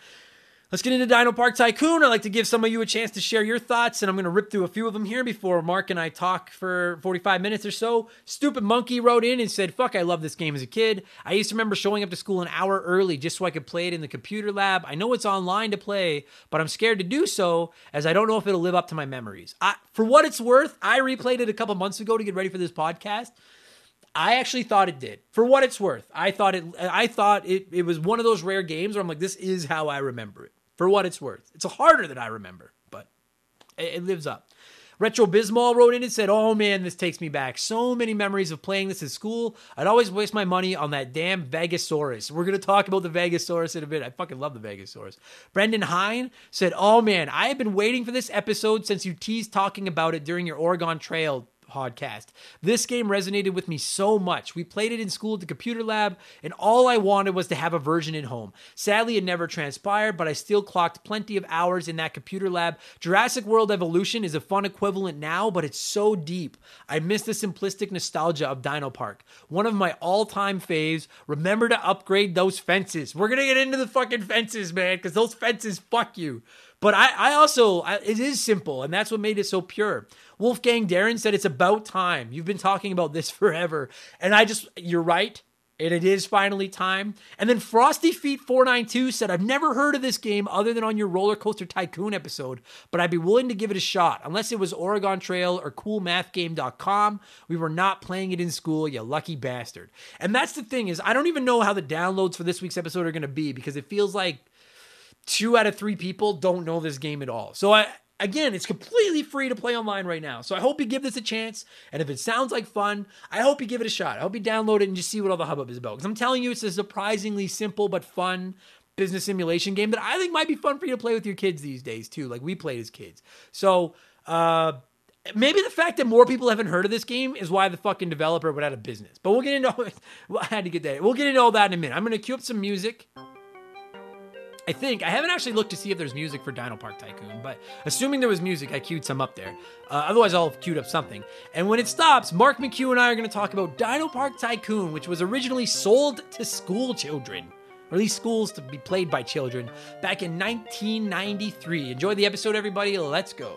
Let's get into DinoPark Tycoon. I'd like to give some of you a chance to share your thoughts, and I'm going to rip through a few of them here before Mark and I talk for 45 minutes or so. Stupid Monkey wrote in and said, Fuck, I love this game as a kid. I used to remember showing up to school an hour early just so I could play it in the computer lab. I know it's online to play, but I'm scared to do so as I don't know if it'll live up to my memories. I, for what it's worth, I replayed it a couple months ago to get ready for this podcast. I actually thought it did. For what it's worth, I thought it. I thought it. It was one of those rare games where I'm like, this is how I remember it for what it's worth. It's harder than I remember, but it, lives up. Retro Bismol wrote in and said, Oh man, this takes me back. So many memories of playing this in school. I'd always waste my money on that damn Vegasaurus. We're going to talk about the Vegasaurus in a bit. I fucking love the Vegasaurus. Brendan Hine said, Oh man, I have been waiting for this episode since you teased talking about it during your Oregon Trail podcast. This game resonated with me so much. We played it in school at the computer lab, and all I wanted was to have a version at home. Sadly, it never transpired, but I still clocked plenty of hours in that computer lab. Jurassic World Evolution is a fun equivalent now, but it's so deep. I miss the simplistic nostalgia of DinoPark. One of my all time faves. Remember to upgrade those fences. We're going to get into the fucking fences, man, because those fences fuck you. But I, I also, I, it is simple, and that's what made it so pure. Wolfgang Darren said it's about time. You've been talking about this forever. And I just, you're right. And it is finally time. And then Frosty Feet 492 said, I've never heard of this game other than on your Roller Coaster Tycoon episode, but I'd be willing to give it a shot, unless it was Oregon Trail or CoolMathGame.com. We were not playing it in school, you lucky bastard. And that's the thing is, I don't even know how the downloads for this week's episode are going to be because it feels like two out of three people don't know this game at all. So I, again, it's completely free to play online right now. So I hope you give this a chance. And if it sounds like fun, I hope you give it a shot. I hope you download it and just see what all the hubbub is about. Because I'm telling you, it's a surprisingly simple but fun business simulation game that I think might be fun for you to play with your kids these days too, like we played as kids. So uh, maybe the fact that more people haven't heard of this game is why the fucking developer went out of business. But we'll get into. I had to get that. We'll get into all that in a minute. I'm gonna cue up some music. I think I haven't actually looked to see if there's music for DinoPark Tycoon, but assuming there was music, I queued some up there. Uh, otherwise, I'll have queued up something. And when it stops, Mark McCue and I are going to talk about DinoPark Tycoon, which was originally sold to school children, or at least schools to be played by children, back in 1993. Enjoy the episode, everybody. Let's go.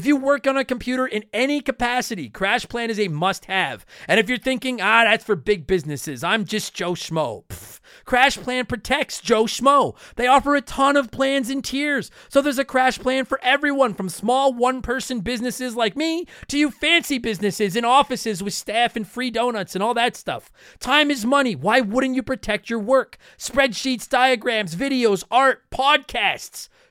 if you work on a computer in any capacity, CrashPlan is a must have. And if you're thinking, ah, that's for big businesses, I'm just Joe Schmo. Pfft. CrashPlan protects Joe Schmo. They offer a ton of plans and tiers. So there's a crash plan for everyone from small one person businesses like me to you fancy businesses in offices with staff and free donuts and all that stuff. Time is money. Why wouldn't you protect your work? Spreadsheets, diagrams, videos, art, podcasts.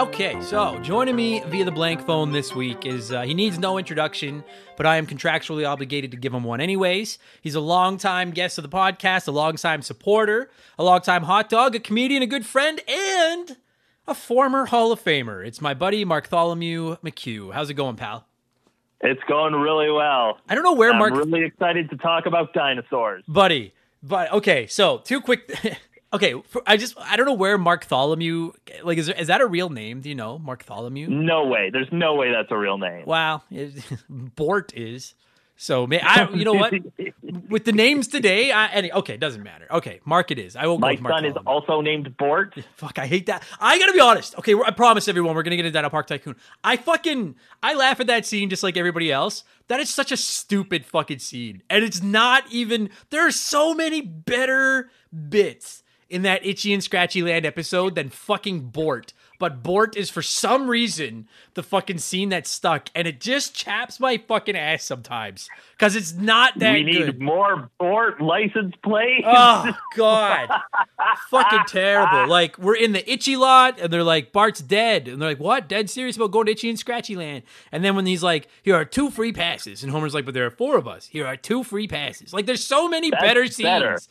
Okay, so joining me via the blank phone this week is uh, he needs no introduction, but I am contractually obligated to give him one anyways. He's a longtime guest of the podcast, a longtime supporter, a longtime hot dog, a comedian, a good friend, and a former Hall of Famer. It's my buddy Marktholomew McCue. How's it going, pal?
It's going really well.
I don't know where
I'm
Mark,
really excited to talk about dinosaurs.
buddy, but okay. So two quick. okay, for, I just I don't know where Marktholomew like is. There, is that a real name? Do you know Marktholomew?
No way. There's no way that's a real name.
Wow, it, Bort is. So may I? You know what? With the names today, I, any, okay, it doesn't matter. Okay, Mark it is. I will go
My
with Mark
son is also named Bort.
Fuck, I hate that. I gotta be honest. Okay, I promise everyone, we're gonna get into DinoPark Tycoon. I fucking, I laugh at that scene just like everybody else. That is such a stupid fucking scene, and it's not even. There are so many better bits in that Itchy and Scratchy Land episode than fucking Bort. But Bort is for some reason the fucking scene that stuck, and it just chaps my fucking ass sometimes because it's not that
we need
good.
more Bort license plates.
Oh God, fucking terrible! Like we're in the itchy lot, and they're like, "Bart's dead," and they're like, "What? Dead serious about going to Itchy and Scratchy Land?" And then when he's like, "Here are two free passes," and Homer's like, "But there are four of us. Here are two free passes." Like there's so many better scenes.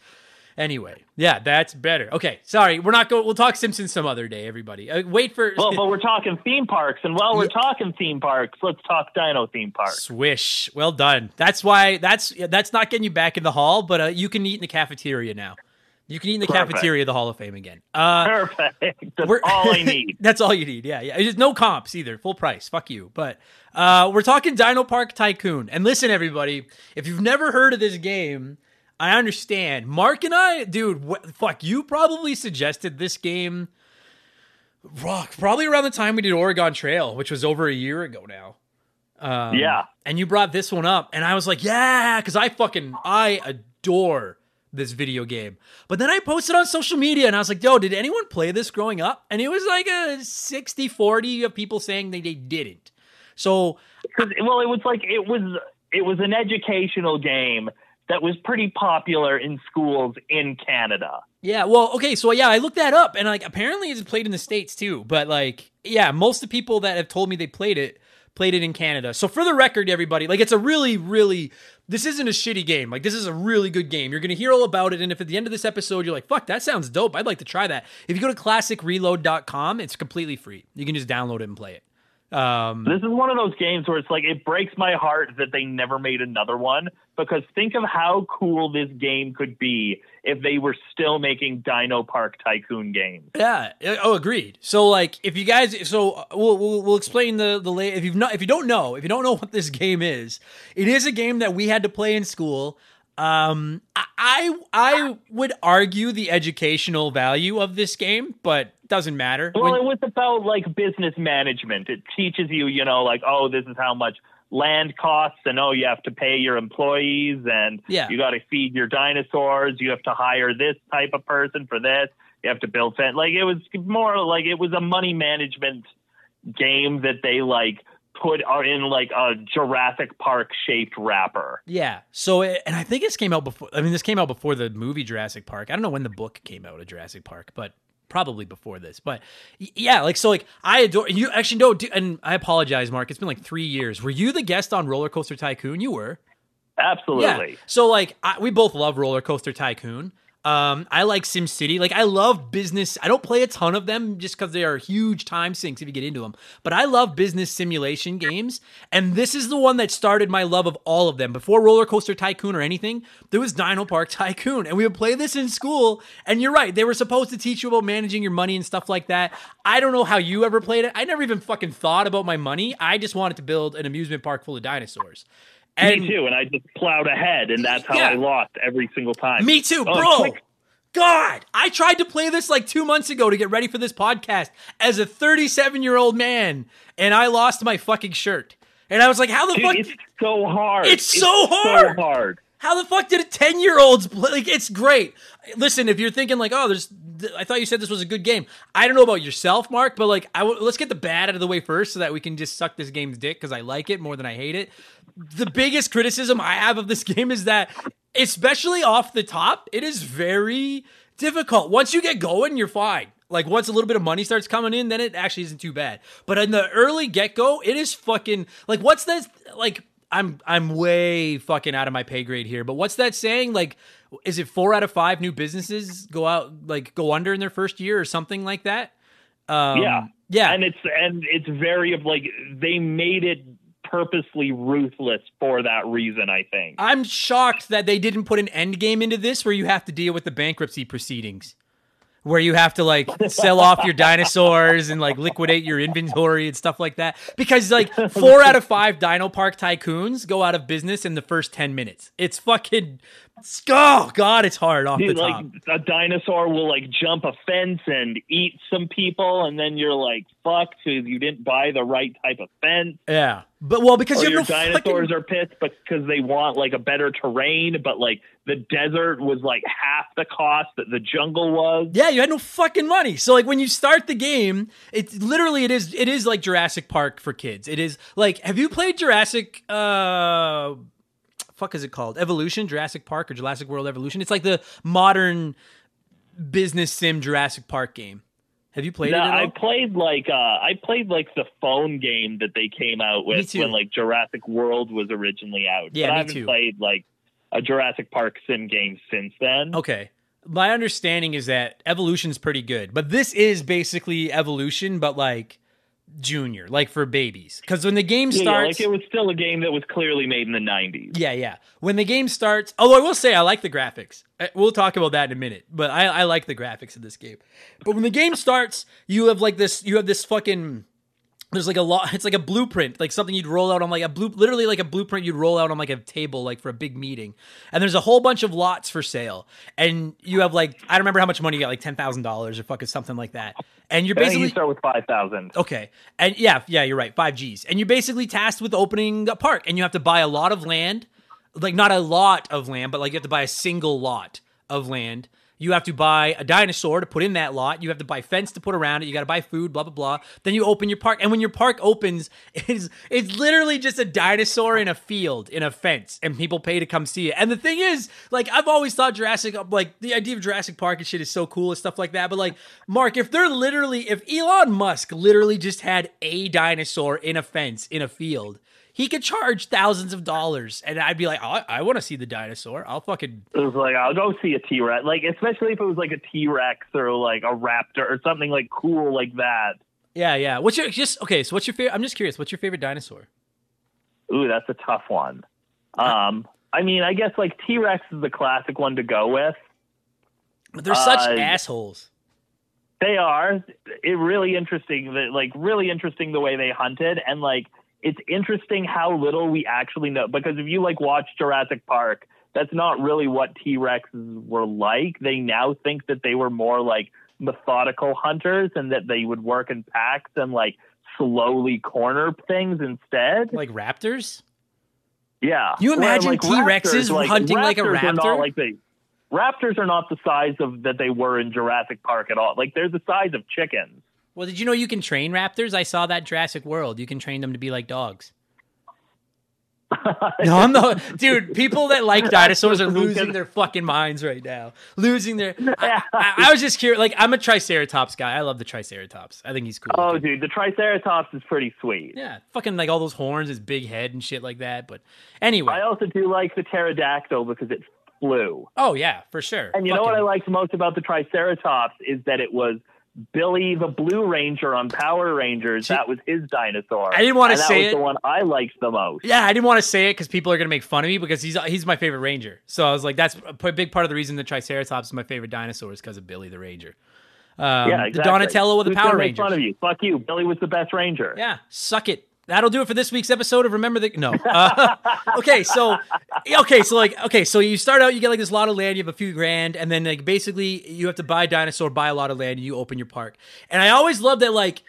Anyway, yeah, that's better. Okay, sorry, we're not going. We'll talk Simpsons some other day, everybody. Uh, wait for
well, but we're talking theme parks, and while we're talking theme parks, let's talk Dino theme parks.
Swish. Well done. That's why that's that's not getting you back in the hall, but uh, you can eat in the cafeteria now. You can eat in the
Perfect.
cafeteria of the Hall of Fame again. Uh,
Perfect. That's
We're-
all I need.
That's all you need. Yeah, yeah. There's no comps either. Full price. Fuck you. But uh, we're talking DinoPark Tycoon. And listen, everybody, if you've never heard of this game, I understand. Mark and I, dude, wh- fuck, you probably suggested this game. Rock, probably around the time we did Oregon Trail, which was over a year ago now. Um,
yeah.
and you brought this one up, and I was like, yeah, because I fucking I adore this video game. But then I posted on social media, and I was like, yo, did anyone play this growing up? And it was like a 60-40 of people saying they, they didn't. So
well, it was like it was it was an educational game that was pretty popular in schools in Canada.
yeah, well, okay, so yeah, I looked that up, and like apparently it's played in the states too. But like, yeah, most of the people that have told me they played it played it in Canada. So for the record, everybody, like it's a really, really this isn't a shitty game. Like this is a really good game. You're gonna hear all about it, and if at the end of this episode you're like, "Fuck, that sounds dope," I'd like to try that. If you go to classicreload.com, it's completely free. You can just download it and play it. Um,
This is one of those games where it's like it breaks my heart that they never made another one because think of how cool this game could be if they were still making DinoPark Tycoon games.
Yeah. Oh, agreed. So, like, if you guys, so we'll we'll, we'll explain the the lay. If you've not, if you don't know, if you don't know what this game is, it is a game that we had to play in school. Um, I I, would argue the educational value of this game, but doesn't matter.
Well,
When-
it was about like business management. It teaches you, you know, like oh, this is how much land costs, and oh, you have to pay your employees, and
Yeah.
you got to feed your dinosaurs. You have to hire this type of person for this. You have to build fence. Like it was more like it was a money management game that they like put are in like a Jurassic Park shaped wrapper.
yeah. So, it, and I think this came out before. I mean, this came out before the movie Jurassic Park. I don't know when the book came out of Jurassic Park, but probably before this. But yeah, like so, like I adore you. Actually, no, do, and I apologize, Mark. It's been like three years. Were you the guest on Roller Coaster Tycoon? You were.
Absolutely.
Yeah. So like I, we both love Roller Coaster Tycoon. Um, I like SimCity. Like I love business. I don't play a ton of them just because they are huge time sinks if you get into them. But I love business simulation games, and this is the one that started my love of all of them. Before Roller Coaster Tycoon or anything, there was Dino Park Tycoon, and we would play this in school. And you're right, they were supposed to teach you about managing your money and stuff like that. I don't know how you ever played it. I never even fucking thought about my money. I just wanted to build an amusement park full of dinosaurs. And
Me too, and I just plowed ahead, and that's how
Yeah.
I lost every single time.
Me too,
Oh,
bro.
quick.
God, I tried to play this like two months ago to get ready for this podcast as a 37 year old man, and I lost my fucking shirt. And I was like, how the
Dude,
fuck?
it's so hard.
It's so hard.
So hard.
How the fuck did a 10 year olds play? Like, it's great. Listen, if you're thinking, like, oh, there's, th- I thought you said this was a good game. I don't know about yourself, Mark, but like, I w- let's get the bad out of the way first so that we can just suck this game's dick because I like it more than I hate it. The biggest criticism I have of this game is that, especially off the top, it is very difficult. Once you get going, you're fine. Like once a little bit of money starts coming in, then it actually isn't too bad. But in the early get go, it is fucking like what's this like I'm I'm way fucking out of my pay grade here, but what's that saying? Like, is it four out of five new businesses go out like go under in their first year or something like that? Um,
yeah,
yeah,
and it's and it's very like they made it purposely ruthless for that reason. I think.
I'm shocked that they didn't put an end game into this where you have to deal with the bankruptcy proceedings where you have to like sell off your dinosaurs and like liquidate your inventory and stuff like that. Because like four out of five Dino Park tycoons go out of business in the first 10 minutes. It's fucking Oh God, it's hard off
Dude,
the
like
top.
a dinosaur will like jump a fence and eat some people, and then you're like, "Fuck!" because you didn't buy the right type of fence.
Yeah, but well, because you
your
no
dinosaurs
fucking,
are pissed because they want like a better terrain, but like the desert was like half the cost that the jungle was.
Yeah, you had no fucking money. So like when you start the game, it's literally it is it is like Jurassic Park for kids. It is like have you played Jurassic uh fuck is it called? Evolution, Jurassic Park or Jurassic World Evolution? It's like the modern business sim Jurassic Park game. Have you played
No,
it?
I played like uh I played like the phone game that they came out with when like Jurassic World was originally out.
Yeah,
but
me
I haven't
too.
played like a Jurassic Park sim game since then.
Okay. My understanding is that Evolution's pretty good, but this is basically Evolution, but like junior, like for babies. Because when the game
Yeah, yeah,
starts,
like it was still a game that was clearly made in the 90s.
Yeah, yeah. When the game starts, although I will say I like the graphics. Uh, We'll talk about that in a minute, but I, I like the graphics of this game. But when the game starts, you have like this, you have this fucking. There's like a lot. It's like a blueprint, like something you'd roll out on like a blue, literally like a blueprint you'd roll out on like a table, like for a big meeting. And there's a whole bunch of lots for sale, and you have like I don't remember how much money you got, like ten thousand dollars or fucking something like that. And you're basically
you start with 5,000.
Okay. And yeah, yeah, you're right. 5Gs. And you're basically tasked with opening a park and you have to buy a lot of land. Like not a lot of land, but like you have to buy a single lot of land. You have to buy a dinosaur to put in that lot. You have to buy fence to put around it. You got to buy food, blah blah blah. Then you open your park, and when your park opens, it's it's literally just a dinosaur in a field in a fence, and people pay to come see it. And the thing is, like I've always thought Jurassic, like the idea of Jurassic Park and shit is so cool and stuff like that. But like Mark, if they're literally, if Elon Musk literally just had a dinosaur in a fence in a field. He could charge thousands of dollars, and I'd be like, I, I want to see the dinosaur. I'll fucking
It was like, I'll go see a T Rex. Like, especially if it was like a T Rex or like a raptor or something like cool like that.
Yeah, yeah. What's your just okay? So what's your favorite? I'm just curious. What's your favorite dinosaur?
Ooh, that's a tough one. Um, I mean, I guess like T Rex is the classic one to go with.
But they're such
Uh,
assholes.
They are. It really interesting. that Like really interesting the way they hunted, and like it's interesting how little we actually know. Because if you like watch Jurassic Park, that's not really what T Rexes were like. They now think that they were more like methodical hunters, and that they would work in packs and like slowly corner things instead.
Like raptors.
Yeah.
You imagine
like,
T-Rexes
raptors,
hunting like a
raptors are not
raptor?
like they- raptors are not the size of that they were in Jurassic Park at all. Like they're the size of chickens.
Well, did you know you can train raptors? I saw that Jurassic World. You can train them to be like dogs. no, I'm the dude. People that like dinosaurs are losing their fucking minds right now. Losing their. I, I, I was just curious. Like, I'm a Triceratops guy. I love the Triceratops. I think he's cool.
Oh, dude, the Triceratops is pretty sweet.
Yeah, fucking like all those horns, his big head and shit like that. But anyway,
I also do like the pterodactyl because it flew.
oh yeah, for sure.
And you know what I liked most about the Triceratops is that it was Billy the Blue Ranger on Power Rangers. That was his dinosaur.
I didn't
And that
say
was
it.
the one I liked the most.
Yeah, I didn't want to say it because people are gonna make fun of me because he's he's my favorite ranger. So I was like, that's a big part of the reason the Triceratops is my favorite dinosaur is because of Billy the Ranger. Um,
yeah,
The
exactly.
Donatello of the Power Rangers.
fun of you? Fuck you. Billy was the best ranger.
Yeah, suck it. That'll do it for this week's episode of Remember the No. Uh, okay, so okay, so like okay, so you start out, you get like this lot of land, you have a few grand, and then like basically you have to buy dinosaur, buy a lot of land, and you open your park. And I always love that like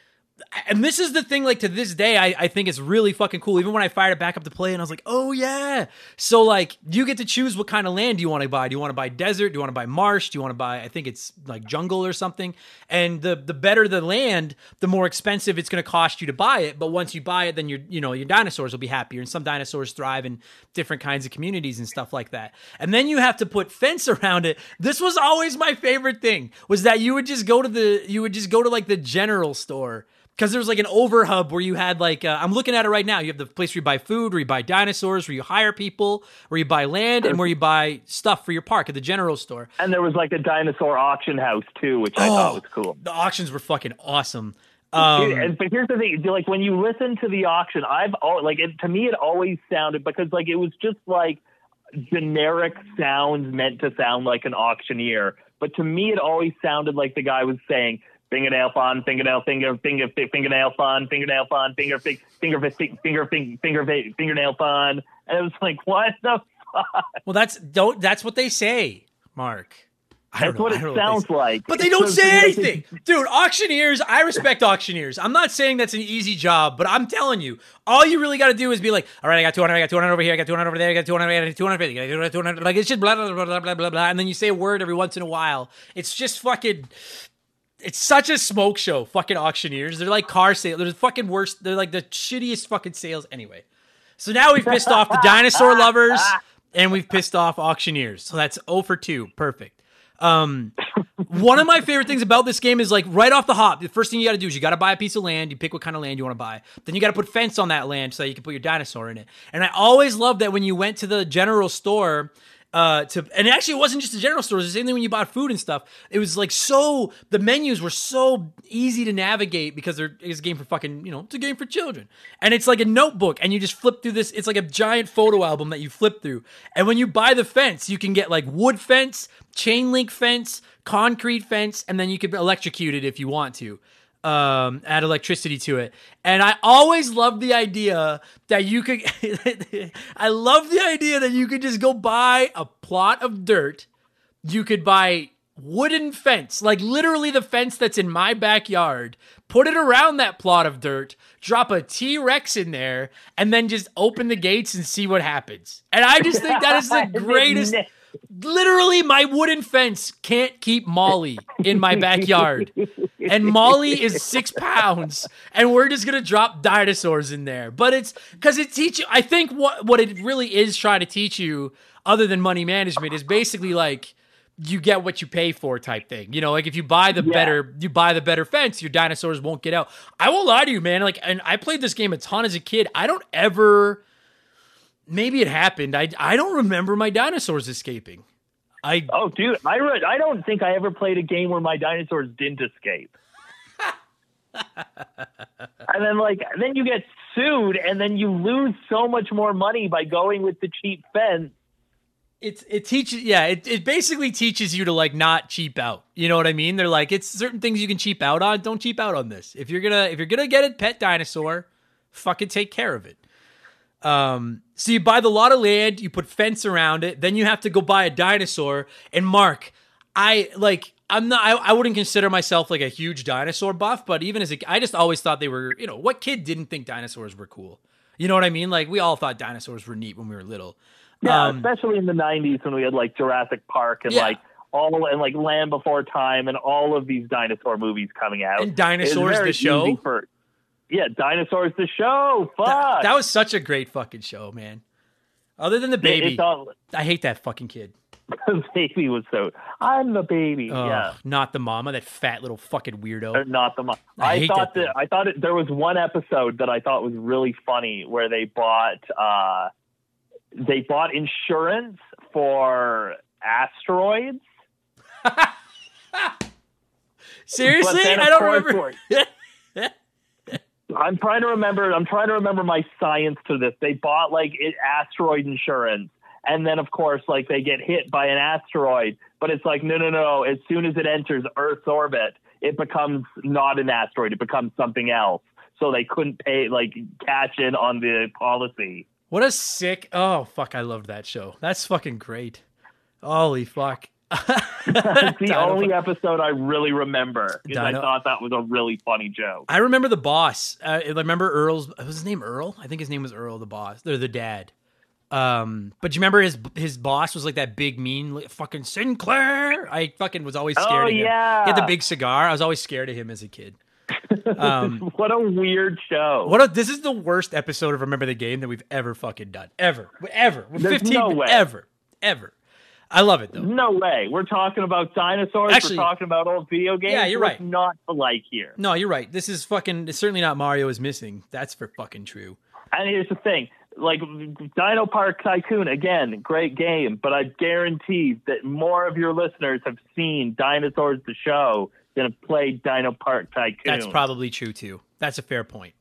and this is the thing, like to this day, I, I think it's really fucking cool. Even when I fired it back up to play, and I was like, oh yeah. So like, you get to choose what kind of land you want to buy. Do you want to buy desert? Do you want to buy marsh? Do you want to buy? I think it's like jungle or something. And the the better the land, the more expensive it's going to cost you to buy it. But once you buy it, then your you know your dinosaurs will be happier. And some dinosaurs thrive in different kinds of communities and stuff like that. And then you have to put fence around it. This was always my favorite thing was that you would just go to the you would just go to like the general store because there's like an over hub where you had like uh, I'm looking at it right now. You have the place where you buy food, where you buy dinosaurs, where you hire people, where you buy land, and where you buy stuff for your park at the general store.
And there was like a dinosaur auction house too, which I thought was cool.
The auctions were fucking awesome. Um,
but here's the thing: like when you listen to the auction, I've al- like it, to me it always sounded because like it was just like generic sounds meant to sound like an auctioneer. But to me, it always sounded like the guy was saying fingernail fun, fingernail finger, finger, fi- fingernail fun, fingernail fun, finger, fi- finger, fi- finger, finger, finger, fi- fingernail fun, and it was like, what the fuck?
well, that's don't. That's what they say, Mark. I don't
That's
know.
what it sounds
say.
like.
But they don't
sounds
say anything. Dude, auctioneers, I respect auctioneers. I'm not saying that's an easy job, but I'm telling you, all you really got to do is be like, all right, I got 200, I got 200 over here, I got 200 over there, I got 200, I got 250, I got 200, like it's just blah, blah, blah, blah, blah, blah, blah. And then you say a word every once in a while. It's just fucking, it's such a smoke show, fucking auctioneers. They're like car sales. They're the fucking worst. They're like the shittiest fucking sales anyway. So now we've pissed off the dinosaur lovers and we've pissed off auctioneers. So that's 0 for 2. Perfect. Um, one of my favorite things about this game is like right off the hop, the first thing you got to do is you got to buy a piece of land. You pick what kind of land you want to buy. Then you got to put fence on that land so that you can put your dinosaur in it. And I always loved that when you went to the general store. Uh, to and actually it wasn't just the general stores. The same thing when you bought food and stuff. It was like so the menus were so easy to navigate because they're it's a game for fucking you know it's a game for children. And it's like a notebook, and you just flip through this. It's like a giant photo album that you flip through. And when you buy the fence, you can get like wood fence, chain link fence, concrete fence, and then you could electrocute it if you want to. Um, add electricity to it. And I always loved the idea that you could I love the idea that you could just go buy a plot of dirt. You could buy wooden fence, like literally the fence that's in my backyard, put it around that plot of dirt, drop a T-Rex in there, and then just open the gates and see what happens. And I just think that is the greatest literally my wooden fence can't keep Molly in my backyard. And Molly is six pounds, and we're just gonna drop dinosaurs in there. But it's because it teach I think what what it really is trying to teach you, other than money management, is basically like you get what you pay for type thing. You know, like if you buy the
Yeah.
better you buy the better fence, your dinosaurs won't get out. I won't lie to you, man. Like and I played this game a ton as a kid. I don't ever maybe it happened. I I don't remember my dinosaurs escaping. I
Oh, dude, I re- I don't think I ever played a game where my dinosaurs didn't escape. and then like then you get sued and then you lose so much more money by going with the cheap fence.
it's it teaches yeah it, it basically teaches you to like not cheap out you know what i mean they're like it's certain things you can cheap out on don't cheap out on this if you're gonna if you're gonna get a pet dinosaur fucking take care of it um so you buy the lot of land you put fence around it then you have to go buy a dinosaur and mark i like i'm not I, I wouldn't consider myself like a huge dinosaur buff but even as a i just always thought they were you know what kid didn't think dinosaurs were cool you know what i mean like we all thought dinosaurs were neat when we were little
Yeah,
Um,
especially in the '90s when we had like Jurassic Park and
Yeah.
like all and like Land Before Time and all of these dinosaur movies coming out.
And Dinosaurs the show?
For, yeah, Dinosaurs the show. Fuck.
That, that was such a great fucking show, man. Other than the baby,
It's all,
I hate that fucking kid.
the baby was so. I'm the baby.
Oh,
yeah.
not the mama, that fat little fucking weirdo.
not the mom.
I
I, thought
that
that, I thought it, there was one episode that I thought was really funny where they bought uh, they bought insurance for asteroids.
Seriously,
But then, of
I don't remember.
I'm trying to remember. I'm trying to remember my science to this. They bought like it, asteroid insurance, and then of course, like they get hit by an asteroid, but it's like no, no, no. As soon as it enters Earth's orbit, it becomes not an asteroid. It becomes something else. So they couldn't pay like cash in on the policy.
What a sick. Oh fuck, I loved that show. That's fucking great. Holy fuck.
That's the
Dino
only episode I really remember because I
Dino-
thought that was a really funny joke.
I remember the boss. Uh, I remember Earl's. Was his name Earl? I think his name was Earl, the boss. They're the dad. Um, but do you remember his his boss was like that big mean fucking Sinclair? I fucking was always scared
Oh,
of him.
yeah.
He had the big cigar. I was always scared of him as a kid. Um,
what a weird show.
what a, this is the worst episode of Remember the Game that we've ever fucking done. Ever. Ever.
There's
15
no way.
ever. Ever. I love it though.
No way. We're talking about dinosaurs.
Actually-
We're talking about old video games.
Yeah, you're
What's
right.
Not like here.
No, you're right. This is fucking it's certainly not Mario is missing. That's for fucking true.
And here's the thing. Like DinoPark Tycoon, again, great game, but I guarantee that more of your listeners have seen Dinosaurs the Show than have played DinoPark Tycoon.
That's probably true too. That's a fair point.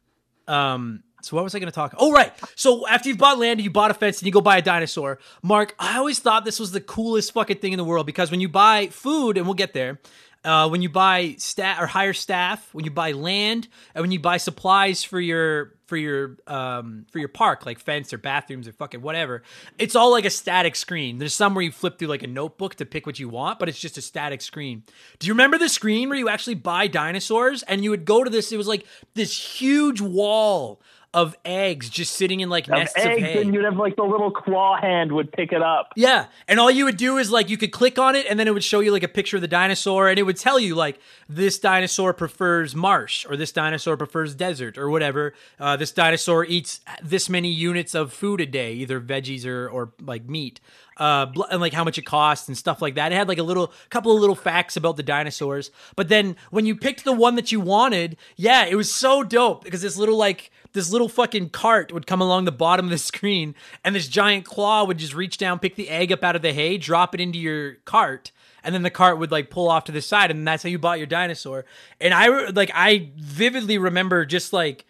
Um, so what was I going to talk? Oh, right. So after you've bought land, you bought a fence, and you go buy a dinosaur. Mark, I always thought this was the coolest fucking thing in the world because when you buy food, and we'll get there, uh, when you buy staff or hire staff, when you buy land, and when you buy supplies for your for your um for your park, like fence or bathrooms or fucking whatever, it's all like a static screen. There's some where you flip through like a notebook to pick what you want, but it's just a static screen. Do you remember the screen where you actually buy dinosaurs and you would go to this? It was like this huge wall of eggs just sitting in like
Of
nests of
eggs,
hay.
and you'd have like the little claw hand would pick it up.
Yeah, and all you would do is like you could click on it, and then it would show you like a picture of the dinosaur, and it would tell you like this dinosaur prefers marsh, or this dinosaur prefers desert, or whatever. Uh, this dinosaur eats this many units of food a day, either veggies or or like meat. Uh, and like how much it costs and stuff like that. It had like a little couple of little facts about the dinosaurs. But then when you picked the one that you wanted, yeah, it was so dope because this little like this little fucking cart would come along the bottom of the screen and this giant claw would just reach down pick the egg up out of the hay drop it into your cart and then the cart would like pull off to the side and that's how you bought your dinosaur and i like i vividly remember just like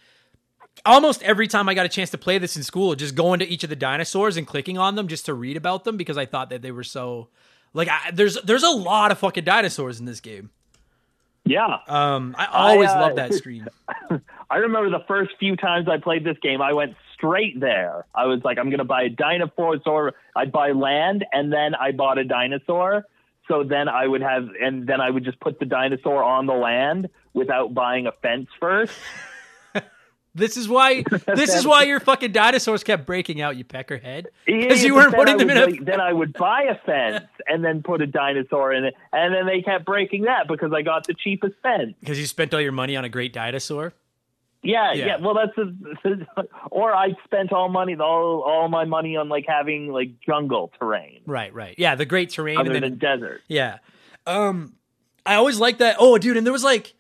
almost every time i got a chance to play this in school just going to each of the dinosaurs and clicking on them just to read about them because i thought that they were so like I, there's there's a lot of fucking dinosaurs in this game
Yeah.
um i always
uh,
love that screen
I remember the first few times I played this game, I went straight there. I was like, I'm going to buy a dinosaur. I'd buy land, and then I bought a dinosaur. So then I would have, and then I would just put the dinosaur on the land without buying a fence first.
This is why this is why your fucking dinosaurs kept breaking out, you peckerhead. Because you
Yeah,
weren't putting
then
them
I
in
would,
a
Then I would buy a fence and then put a dinosaur in it, and then they kept breaking that because I got the cheapest fence.
because you spent all your money on a great dinosaur.
Yeah,
Yeah.
yeah. Well, that's a, or I spent all money, all all my money on like having like jungle terrain
Right, right. Yeah, the great terrain
other
and then
than desert.
Yeah. Um I always like that. Oh, dude, and there was like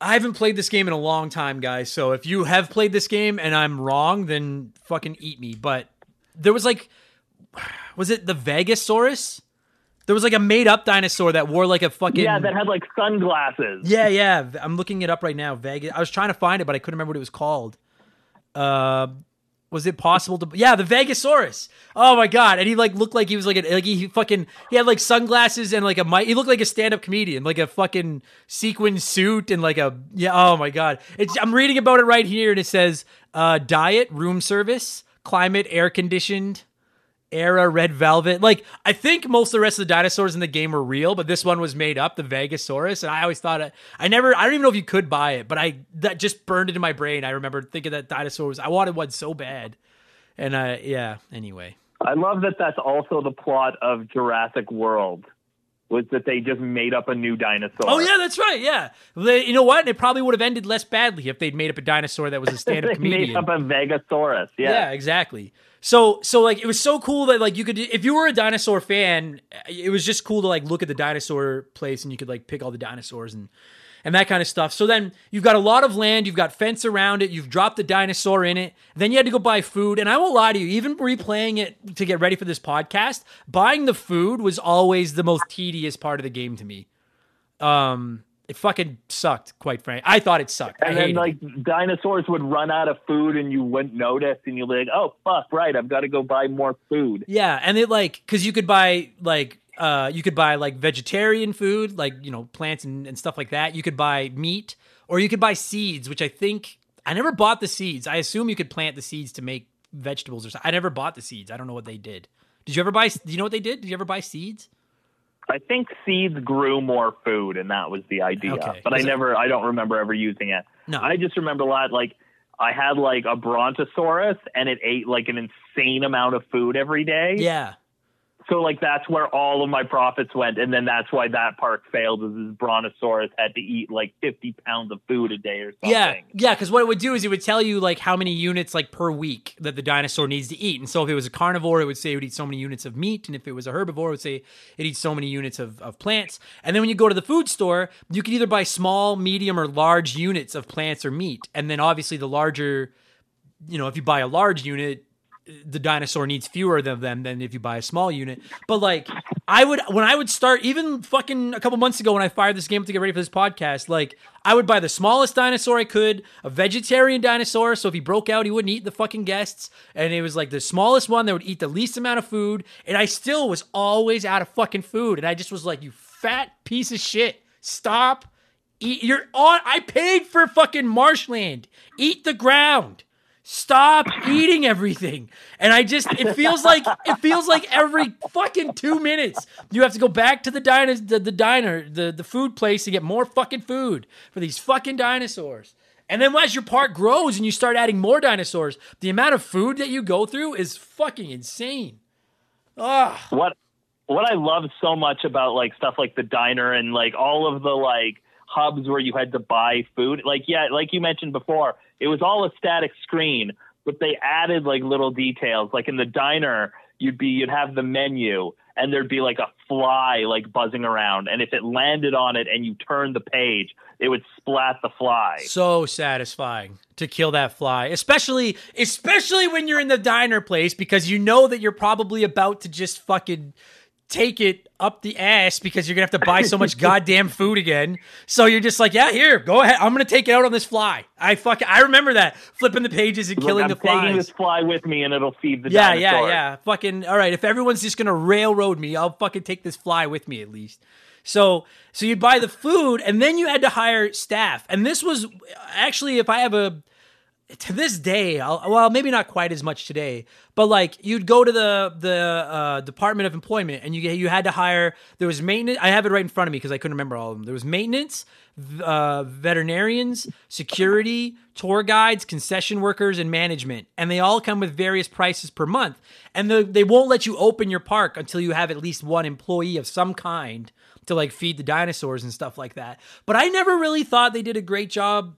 I haven't played this game in a long time, guys. So if you have played this game and I'm wrong, then fucking eat me. But there was like was it the Vegasaurus? There was like a made up dinosaur that wore like a fucking
Yeah, that had like sunglasses.
Yeah, yeah. I'm looking it up right now. Vegas. I was trying to find it, but I couldn't remember what it was called. Uh, was it possible to? Yeah, the Vegasaurus. Oh my god! And he like looked like he was like a like he fucking he had like sunglasses and like a mic. He looked like a stand up comedian, like a fucking sequin suit and like a yeah. Oh my god! It's I'm reading about it right here, and it says uh, diet, room service, climate, air conditioned era red velvet like i think most of the rest of the dinosaurs in the game were real but this one was made up the vegasaurus and i always thought it, i never i don't even know if you could buy it but i that just burned into my brain i remember thinking that dinosaur was i wanted one so bad and uh yeah anyway
I love that. That's also the plot of Jurassic World. Was that they just made up a new dinosaur?
oh yeah that's right yeah They- you know what it probably would have ended less badly if they'd made up a dinosaur that was a stand-up
they made up a Vegasaurus.
Yeah.
Yeah.
exactly. So so like it was so cool that like you could if you were a dinosaur fan, it was just cool to like look at the dinosaur place and you could like pick all the dinosaurs and and that kind of stuff. So then you've got a lot of land, you've got fence around it, you've dropped the dinosaur in it. Then you had to go buy food, and I won't lie to you, even replaying it to get ready for this podcast, buying the food was always the most tedious part of the game to me. Um it fucking sucked, quite frankly. I thought it sucked. I
And then
hated it.
like dinosaurs would run out of food and you wouldn't notice and you'd be like, oh fuck, right, I've got to go buy more food.
Yeah, and it like because you could buy like uh you could buy like vegetarian food, like you know plants and, and stuff like that. You could buy meat, or you could buy seeds, which I think I never bought the seeds. I assume you could plant the seeds to make vegetables or something. I never bought the seeds. I don't know what they did. Did you ever buy? Do you know what they did? Did you ever buy seeds?
I think seeds grew more food, and that was the idea.
Okay.
But I
Is it-
never, I don't remember ever using it.
No.
I just remember a lot. Like I had like a brontosaurus, and it ate like an insane amount of food every day.
Yeah.
So like that's where all of my profits went, and then that's why that park failed. Is this brontosaurus had to eat like fifty pounds of food a day or something.
Yeah, yeah, because what it would do is it would tell you like how many units like per week that the dinosaur needs to eat. And so if it was a carnivore, it would say it would eat so many units of meat, and if it was a herbivore, it would say it eats so many units of, of plants. And then when you go to the food store, you can either buy small, medium, or large units of plants or meat. And then obviously the larger, you know, if you buy a large unit, the dinosaur needs fewer of them than if you buy a small unit. But like I would when I would start even fucking a couple months ago when I fired this game to get ready for this podcast, like I would buy the smallest dinosaur I could, a vegetarian dinosaur, so if he broke out he wouldn't eat the fucking guests, and it was like the smallest one that would eat the least amount of food, and I still was always out of fucking food, and I just was like, you fat piece of shit. Stop eat you're on I paid for fucking marshland. Eat the ground stop eating everything and i just it feels like it feels like every fucking two minutes you have to go back to the diner the, the diner the, the food place to get more fucking food for these fucking dinosaurs and then as your park grows and you start adding more dinosaurs the amount of food that you go through is fucking insane Ugh.
what what I love so much about like stuff like the diner and like all of the like hubs where you had to buy food. Like yeah, like you mentioned before, it was all a static screen, but they added like little details. Like in the diner, you'd be you'd have the menu and there'd be like a fly like buzzing around and if it landed on it and you turned the page, it would splat the fly.
so satisfying to kill that fly especially especially when you're in the diner place because you know that you're probably about to just fucking take it up the ass because you're gonna have to buy so much goddamn food again. So you're just like yeah here go ahead. I'm gonna take it out on this fly. I fuck i remember that flipping the pages and
Look,
killing
I'm
the
taking
flies.
this fly with me and it'll feed the
yeah
dinosaur.
yeah yeah. Fucking all right if everyone's just gonna railroad me i'll fucking take this fly with me at least. So so you'd buy the food and then you had to hire staff. And this was actually if i have a to this day, I'll, well, maybe not quite as much today, but like you'd go to the the uh, Department of Employment and you you had to hire. There was maintenance. I have it right in front of me because I couldn't remember all of them. There was maintenance, uh, veterinarians, security, tour guides, concession workers, and management, and they all come with various prices per month. And the, they won't let you open your park until you have at least one employee of some kind to like feed the dinosaurs and stuff like that. But I never really thought they did a great job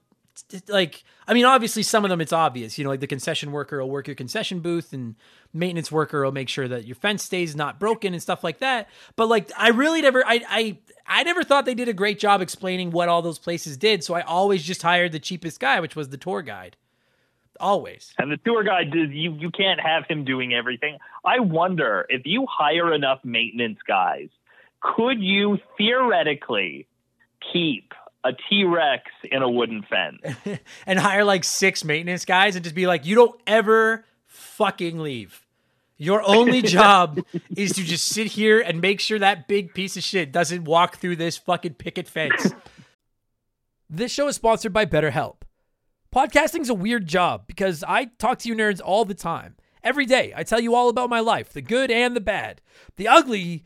like I mean, obviously some of them it's obvious. You know, like the concession worker will work your concession booth, and maintenance worker will make sure that your fence stays not broken and stuff like that. But like, I really never, I, I, I never thought they did a great job explaining what all those places did. So I always just hired the cheapest guy, which was the tour guide. Always.
And the tour guide you you can't have him doing everything. I wonder if you hire enough maintenance guys, could you theoretically keep a T Rex in a wooden fence?
and hire like six maintenance guys and just be like, you don't ever fucking leave. Your only job is to just sit here and make sure that big piece of shit doesn't walk through this fucking picket fence. This show is sponsored by BetterHelp. Podcasting's a weird job because I talk to you nerds all the time. Every day, I tell you all about my life, the good and the bad. The ugly,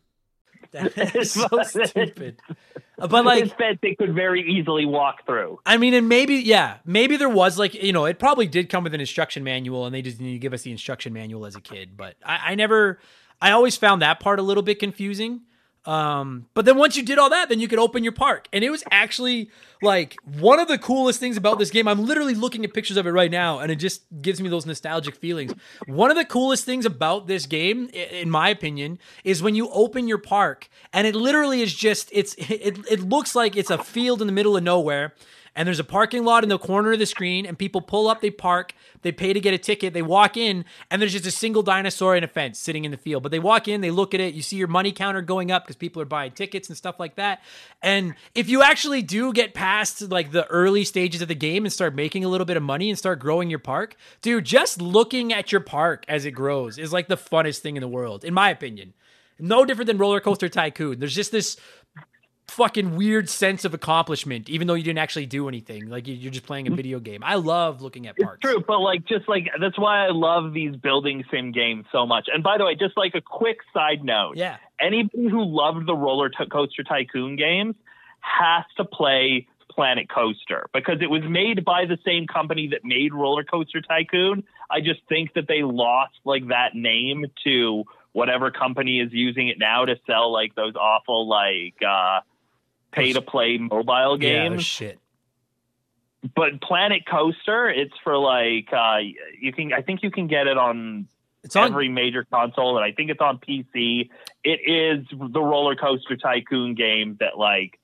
That is so stupid. Uh, but like
it's that they could very easily walk through.
I mean, and maybe, yeah, maybe there was like, you know, it probably did come with an instruction manual and they just need to give us the instruction manual as a kid. But I, I never, I always found that part a little bit confusing. Um, but then once you did all that, then you could open your park. And it was actually like one of the coolest things about this game. I'm literally looking at pictures of it right now and it just gives me those nostalgic feelings. One of the coolest things about this game, in my opinion, is when you open your park and it literally is just, it's, it, it looks like it's a field in the middle of nowhere and there's a parking lot in the corner of the screen and people pull up they park they pay to get a ticket they walk in and there's just a single dinosaur in a fence sitting in the field. But they walk in they look at it you see your money counter going up because people are buying tickets and stuff like that. And if you actually do get past like the early stages of the game and start making a little bit of money and start growing your park dude just looking at your park as it grows is like the funnest thing in the world in my opinion. No different than roller coaster tycoon. There's just this fucking weird sense of accomplishment, even though you didn't actually do anything. Like you- you're just playing a video game. I love looking at parks.
It's True, but like just like that's why I love these building sim games so much. And by the way, just like a quick side note,
Yeah.
anybody who loved the roller t- coaster tycoon games has to play Planet Coaster because it was made by the same company that made Roller Coaster Tycoon. I just think that they lost like that name to whatever company is using it now to sell like those awful like uh pay to play mobile
Yeah,
games.
shit.
but Planet Coaster, it's for like uh you can I think you can get it on
It's on
every major console and I think it's on PC. It is the roller coaster tycoon game that like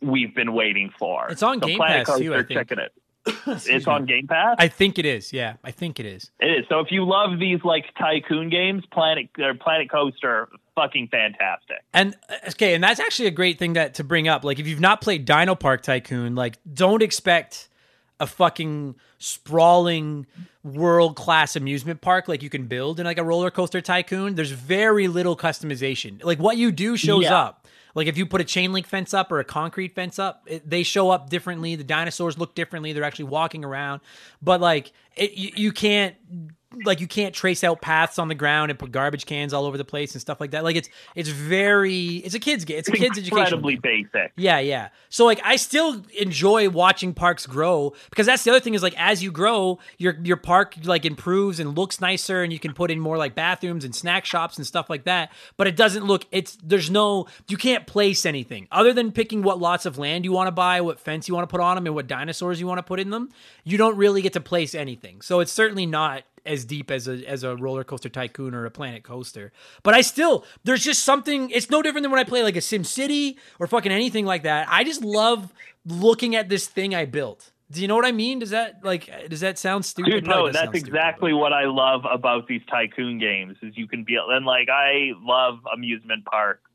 we've been waiting for.
It's on
So
Game
Planet
Pass, too, I think.
Checking it. It's on Game Pass.
I think it is. Yeah, I think it is.
it is. So if you love these like tycoon games, Planet or Planet Coaster, fucking fantastic.
And uh, okay, and that's actually a great thing that to bring up. Like if you've not played DinoPark Tycoon, like don't expect a fucking sprawling world class amusement park like you can build in like a roller coaster tycoon. There's very little customization. Like what you do shows
Yeah.
up. Like if you put a chain link fence up or a concrete fence up, it, they show up differently. The dinosaurs look differently. They're actually walking around, but like it, you, you can't like you can't trace out paths on the ground and put garbage cans all over the place and stuff like that. Like it's it's very it's a kids game. It's a kids education.
Incredibly basic.
Yeah, yeah. So like I still enjoy watching parks grow because that's the other thing is like as you grow, your your park like improves and looks nicer and you can put in more like bathrooms and snack shops and stuff like that. But it doesn't look it's there's no you can't place anything other than picking what lots of land you want to buy, what fence you want to put on them and what dinosaurs you want to put in them. You don't really get to place anything. So it's certainly not as deep as a as a roller coaster tycoon or a planet coaster. But I still there's just something it's no different than when I play like a Sim City or fucking anything like that. I just love looking at this thing I built. Do you know what I mean? Does that like does that sound stupid?
Dude, no, that's
stupid,
exactly what I love about these tycoon games is you can be and like I love amusement parks.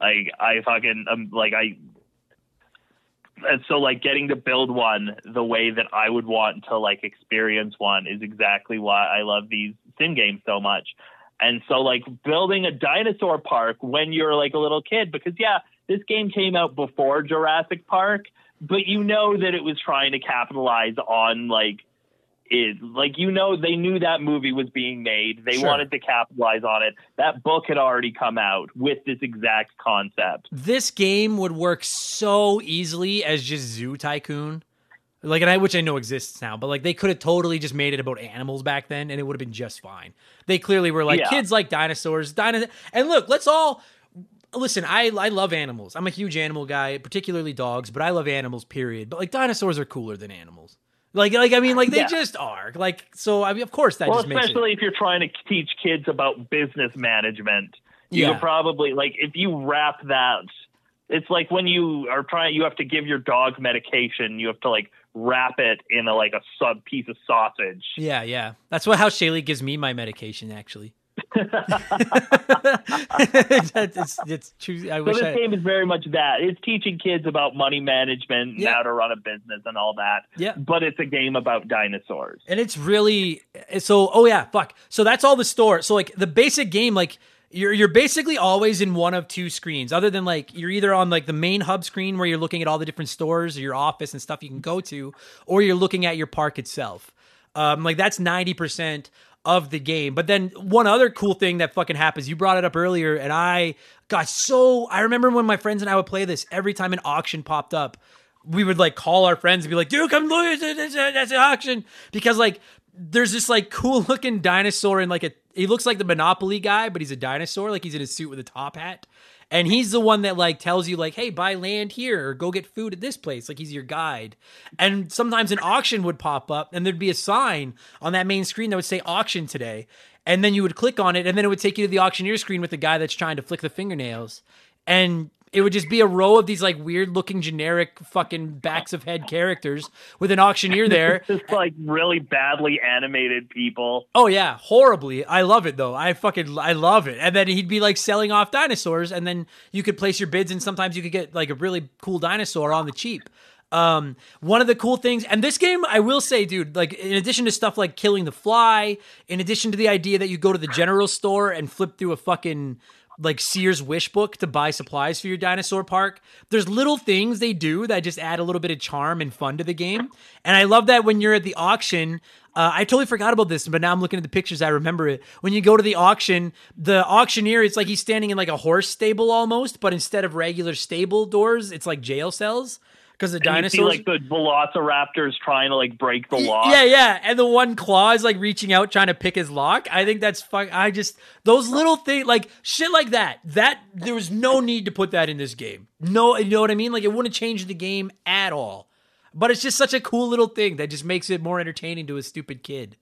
Like I fucking um, like I and so like getting to build one the way that I would want to like experience one is exactly why I love these sim games so much. And so like building a dinosaur park when you're like a little kid because yeah, this game came out before Jurassic Park, but you know that it was trying to capitalize on like is like you know they knew that movie was being made they
Sure.
wanted to capitalize on it that book had already come out with this exact concept
This game would work so easily as just Zoo Tycoon. Like and I which I know exists now, but like they could have totally just made it about animals back then and it would have been just fine. They clearly were like
Yeah.
kids like dinosaurs, dino and look, let's all listen, I I love animals. I'm a huge animal guy, particularly dogs, but I love animals period. But like dinosaurs are cooler than animals. Like like I mean like they
Yeah.
just are. Like so I mean of course that
well
just makes it
especially if you're trying to teach kids about business management you
Yeah.
could probably like if you wrap that it's like when you are trying you have to give your dog medication you have to like wrap it in a like a sub piece of sausage
Yeah, yeah. That's what how Shaylee gives me my medication. Actually, it's, it's true. I
So
wish
this
I,
game is very much that. It's teaching kids about money management and
Yeah.
how to run a business and all that.
Yeah.
But it's a game about dinosaurs.
and it's really so. Oh yeah, fuck. So that's all the store. So like the basic game, like you're you're basically always in one of two screens. Other than like you're either on like the main hub screen where you're looking at all the different stores or your office and stuff you can go to, or you're looking at your park itself. Um, like that's ninety percent of the game. But then one other cool thing that fucking happens, you brought it up earlier, and I got so I remember when my friends and I would play this every time an auction popped up. We would like call our friends and be like, dude, come look, that's an auction. Because like there's this like cool looking dinosaur in like a he looks like the Monopoly guy, but he's a dinosaur, like he's in a suit with a top hat. And he's the one that like tells you like, hey, buy land here or go get food at this place. Like he's your guide. And sometimes an auction would pop up and there'd be a sign on that main screen that would say auction today. And then you would click on it and then it would take you to the auctioneer screen with the guy that's trying to flick the fingernails. And it would just be a row of these like weird looking generic fucking backs of head characters with an auctioneer there.
Just like really badly animated people.
Oh yeah, horribly. I love it though. I fucking I love it. And then he'd be like selling off dinosaurs, and then you could place your bids, and sometimes you could get like a really cool dinosaur on the cheap. Um, one of the cool things, and this game, I will say, dude, like in addition to stuff like killing the fly, in addition to the idea that you go to the general store and flip through a fucking like Sears wish book to buy supplies for your dinosaur park. There's little things they do that just add a little bit of charm and fun to the game. And I love that when you're at the auction, uh, I totally forgot about this, but now I'm looking at the pictures. I remember it. When you go to the auction, the auctioneer, it's like he's standing in like a horse stable almost, but instead of regular stable doors, it's like jail cells because the
And you
dinosaurs.
see like the velociraptors trying to like break the lock.
Yeah, yeah, and the one claw is like reaching out trying to pick his lock. I think that's fuck. I just those little things, like shit, like that. That there was no need to put that in this game. No, you know what I mean? Like it wouldn't change the game at all. But it's just such a cool little thing that just makes it more entertaining to a stupid kid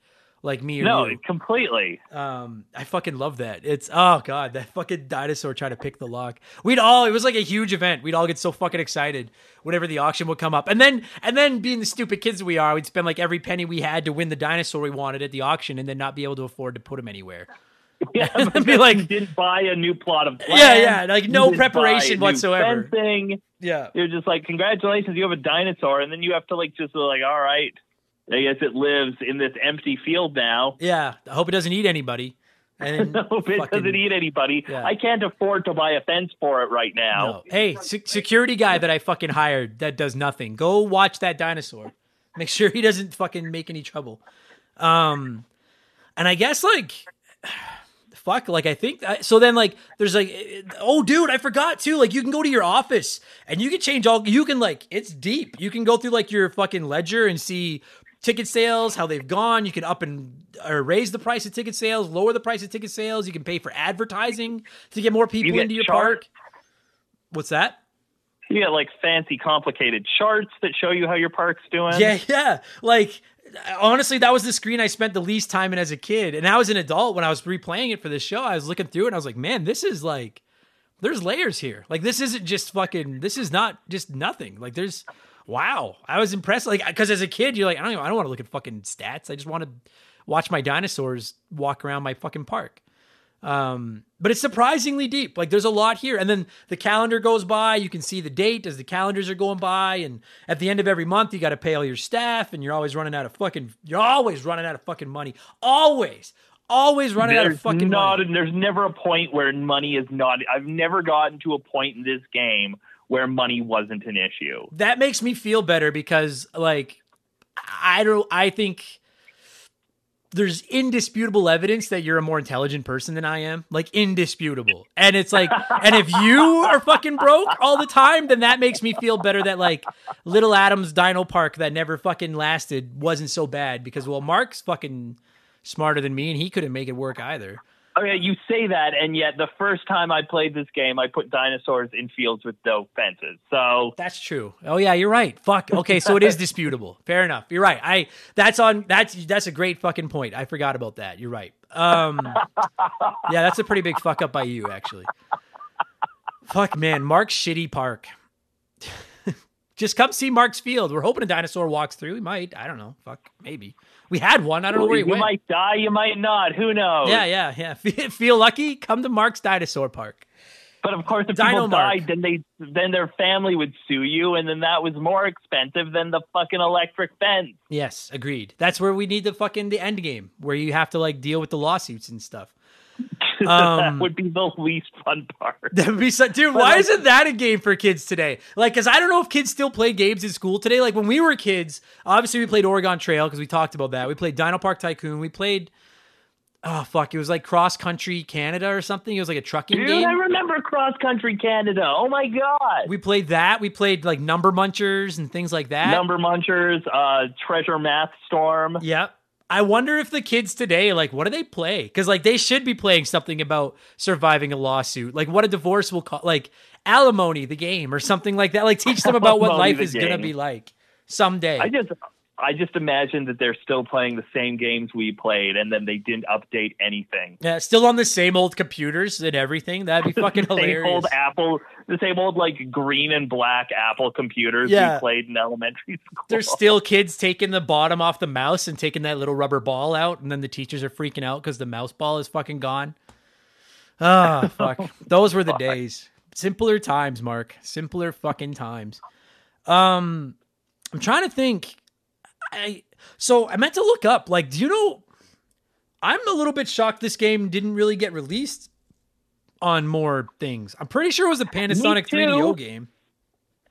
like me or
No,
you.
completely.
Um, I fucking love that. It's oh god, that fucking dinosaur trying to pick the lock. We'd all it was like a huge event. We'd all get so fucking excited whenever the auction would come up, and then and then being the stupid kids we are, we'd spend like every penny we had to win the dinosaur we wanted at the auction, and then not be able to afford to put him anywhere.
Yeah,
And be like-
didn't buy a new plot of land.
Yeah, yeah, like no preparation whatsoever.
Fencing.
Yeah,
You're just like, congratulations, you have a dinosaur, and then you have to like just like, all right, I guess it lives in this empty field now.
yeah. I hope it doesn't eat anybody. And
it
fucking-
doesn't eat anybody.
Yeah.
I can't afford to buy a fence for it right now.
No. Hey, se- security guy that I fucking hired that does nothing. Go watch that dinosaur. Make sure he doesn't fucking make any trouble. Um, and I guess like, fuck, like I think so. Then like, there's like, oh, dude, I forgot too. Like, you can go to your office and you can change all. You can like, it's deep. You can go through like your fucking ledger and see ticket sales, how they've gone. You can up and or raise the price of ticket sales, lower the price of ticket sales. You can pay for advertising to get more people
get
into your
chart-
park. What's that?
You got like fancy, complicated charts that show you how your park's doing.
Yeah, yeah. Like honestly, that was the screen I spent the least time in as a kid. And now as an adult, when I was replaying it for this show, I was looking through it and I was like, man, this is like there's layers here. Like this isn't just fucking this is not just nothing. Like there's wow. I was impressed. Like because as a kid, you're like, I don't even, I don't want to look at fucking stats. I just want to watch my dinosaurs walk around my fucking park. Um, but it's surprisingly deep. Like there's a lot here. And then the calendar goes by. You can see the date as the calendars are going by. And at the end of every month, you got to pay all your staff, and you're always running out of fucking. You're always running out of fucking money. Always, always running out of fucking
not.
money.
There's never a point where money is not. I've never gotten to a point in this game where money wasn't an issue.
That makes me feel better because, like, I don't. I think there's indisputable evidence that you're a more intelligent person than I am. Like indisputable. And it's like and if you are fucking broke all the time, then that makes me feel better that like Little Adam's Dino Park that never fucking lasted wasn't so bad because well Mark's fucking smarter than me and he couldn't make it work either.
Okay, you say that, and yet the first time I played this game, I put dinosaurs in fields with no fences. So
That's true. Oh yeah, you're right. Fuck. Okay, so it is disputable. Fair enough. You're right. I that's on that's that's a great fucking point. I forgot about that. You're right. Um Yeah, that's a pretty big fuck up by you actually. Fuck man, Mark's shitty park. Just come see Mark's field. We're hoping a dinosaur walks through. We might. I don't know. Fuck, maybe. We had one. I don't know where he
you
went.
might die, you might not. Who knows?
Yeah, yeah, yeah. Feel lucky? Come to Mark's Dinosaur Park.
But of course, if
Dino
people
Mark.
died, then they then their family would sue you, and then that was more expensive than the fucking electric fence.
Yes, agreed. That's where we need the fucking the end game, where you have to like deal with the lawsuits and stuff. Um,
that would be the least fun part.
That would be so, dude. Why isn't that a game for kids today? Like, cause I don't know if kids still play games in school today. Like when we were kids, obviously we played Oregon Trail because we talked about that. We played DinoPark Tycoon. We played oh fuck, it was like cross country Canada or something. It was like a trucking
Dude,
game.
I remember Cross Country Canada. Oh my god.
we played that. We played like number munchers and things like that.
Number Munchers, uh, Treasure Math Storm.
Yep. I wonder if the kids today, like, what do they play? Because like they should be playing something about surviving a lawsuit, like what a divorce will call, like alimony, the game, or something like that. Like teach them about what life is gonna be like someday.
I just I just imagine that they're still playing the same games we played and then they didn't update anything.
yeah, still on the same old computers and everything. That'd be fucking
the same
hilarious.
old Apple the same old like green and black Apple computers
Yeah.
we played in elementary school.
There's still kids taking the bottom off the mouse and taking that little rubber ball out, and then the teachers are freaking out because the mouse ball is fucking gone. Ah, fuck. Those were the days. Simpler times, Mark. Simpler fucking times. Um, I'm trying to think. I so I meant to look up. Like, do you know? I'm a little bit shocked this game didn't really get released on more things. I'm pretty sure it was a Panasonic
too.
3DO game.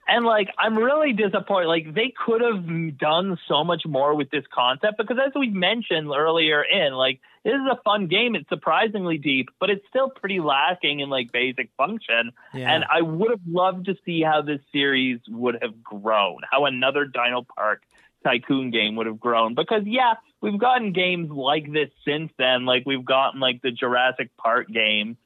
And like, I'm really disappointed. Like, they could have done so much more with this concept because, as we mentioned earlier, in like, this is a fun game. It's surprisingly deep, but it's still pretty lacking in like basic function.
Yeah.
And I would have loved to see how this series would have grown, how another Dino Park Tycoon game would have grown. Because yeah, we've gotten games like this since then. Like we've gotten like the Jurassic Park games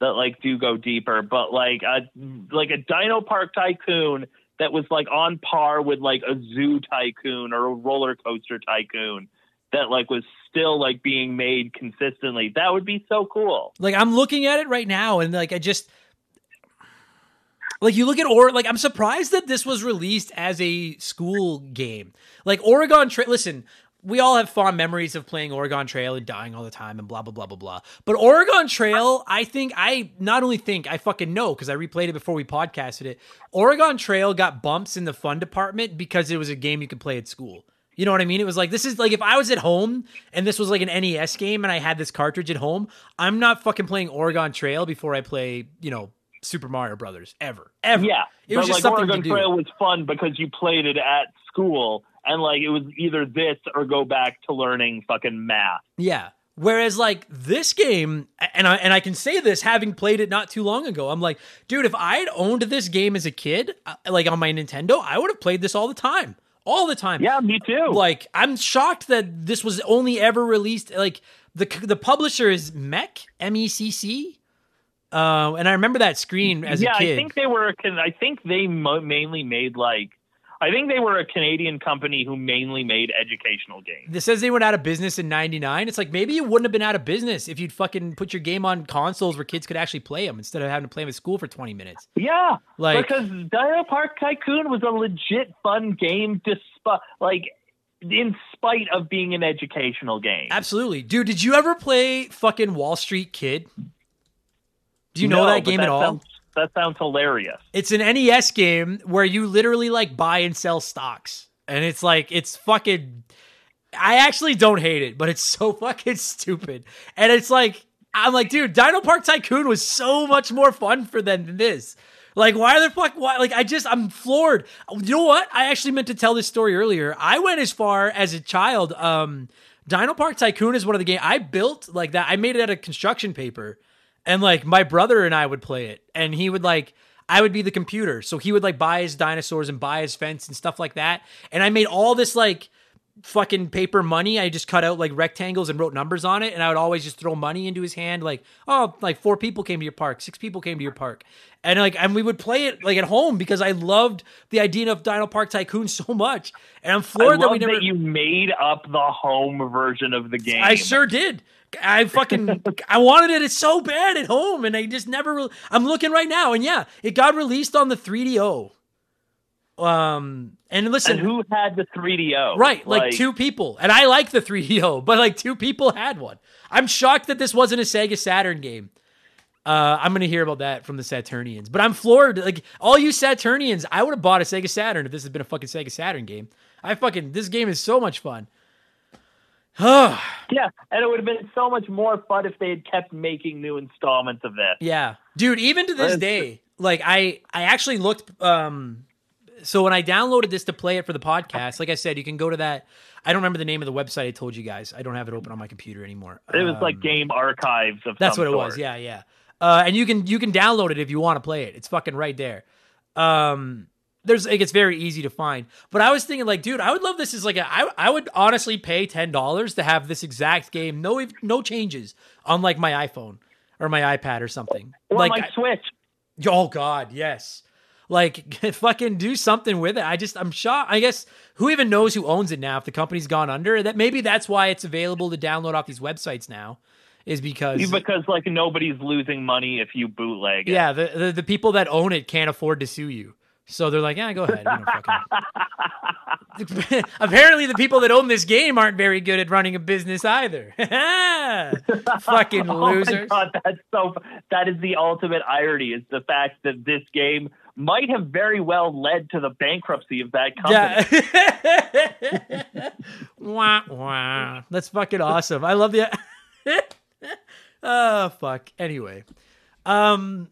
that like do go deeper, but like a like a DinoPark Tycoon that was like on par with like a Zoo Tycoon or a Roller Coaster Tycoon that like was still like being made consistently. That would be so cool.
Like I'm looking at it right now, and like I just like you look at or like I'm surprised that this was released as a school game. Like Oregon Trail. Listen, we all have fond memories of playing Oregon Trail and dying all the time and blah blah blah blah blah. But Oregon Trail, I think I not only think I fucking know because I replayed it before we podcasted it. Oregon Trail got bumps in the fun department because it was a game you could play at school. You know what I mean? It was like this is like if I was at home and this was like an NES game and I had this cartridge at home, I'm not fucking playing Oregon Trail before I play, you know, Super Mario Brothers ever. Ever.
Yeah,
It was just
like
something
Oregon
to do.
Trail was fun because you played it at school, and like it was either this or go back to learning fucking math.
Yeah. Whereas like this game, and I and I can say this having played it not too long ago, I'm like, dude, if I had owned this game as a kid, uh, like on my Nintendo, I would have played this all the time, all the time.
Yeah, me too.
Like I'm shocked that this was only ever released. Like the the publisher is MECC M E C C, uh, and I remember that screen as
yeah,
a kid.
I think they were. I think they mo- mainly made like. I think they were a Canadian company who mainly made educational games.
This says they went out of business in '99. It's like maybe you wouldn't have been out of business if you'd fucking put your game on consoles where kids could actually play them instead of having to play them at school for 20 minutes.
Yeah,
Like-
because DinoPark Tycoon was a legit fun game, despite like in spite of being an educational game.
Absolutely, dude. Did you ever play fucking Wall Street Kid? Do you know that game at all?
Sounds, that sounds hilarious.
It's an NES game where you literally like buy and sell stocks. And it's like it's fucking I actually don't hate it, but it's so fucking stupid. And it's like I'm like, dude, DinoPark Tycoon was so much more fun for them than this. Like, why the fuck? Why? Like, I just, I'm floored. You know what? I actually meant to tell this story earlier. I went as far as a child. Um, DinoPark Tycoon is one of the games I built like that. I made it out of construction paper, and like my brother and I would play it, and he would like. I would be the computer. So he would like buy his dinosaurs and buy his fence and stuff like that. And I made all this like fucking paper money. I just cut out like rectangles and wrote numbers on it, and I would always just throw money into his hand. Like, oh, like four people came to your park, six people came to your park, and like, and we would play it like at home because I loved the idea of DinoPark Tycoon so much. And I'm floored that we never.
that you made up the home version of the game.
I sure did. I fucking I wanted it so bad at home, and I just never. Re- I'm looking right now, and yeah, it got released on the 3DO. Um, and listen,
And who had the 3DO?
Right, like, two people. And I like the 3DO, but like two people had one. I'm shocked that this wasn't a Sega Saturn game. Uh, I'm gonna hear about that from the Saturnians, but I'm floored. Like all you Saturnians, I would have bought a Sega Saturn if this had been a fucking Sega Saturn game. I fucking this game is so much fun.
Yeah, and it would have been so much more fun if they had kept making new installments of this.
Yeah, dude. Even to this day, like I, I actually looked. Um, so when I downloaded this to play it for the podcast, like I said, you can go to that. I don't remember the name of the website I told you guys. I don't have it open on my computer anymore.
It was like
Um,
game archives of
That's what it was. Yeah, yeah. Uh, and you can you can download it if you want to play it. It's fucking right there. Um, there's like it's very easy to find. But I was thinking like, dude, I would love this as like a I I would honestly pay ten dollars to have this exact game, no no changes on like my iPhone or my iPad or something.
Or
like
my
I-
Switch.
Oh God, yes. Like fucking do something with it. I just I'm shocked. I guess who even knows who owns it now? If the company's gone under, that maybe that's why it's available to download off these websites now, is because
Because like nobody's losing money if you bootleg it.
yeah, the, the the people that own it can't afford to sue you, so they're like, yeah, go ahead. Fucking... Apparently, the people that own this game aren't very good at running a business either. fucking
Oh my
losers.
god, that's so. That is the ultimate irony. Is the fact that this game might have very well led to the bankruptcy of that company.
Yeah. wah, wah. That's fucking awesome. I love the. oh fuck. Anyway, um,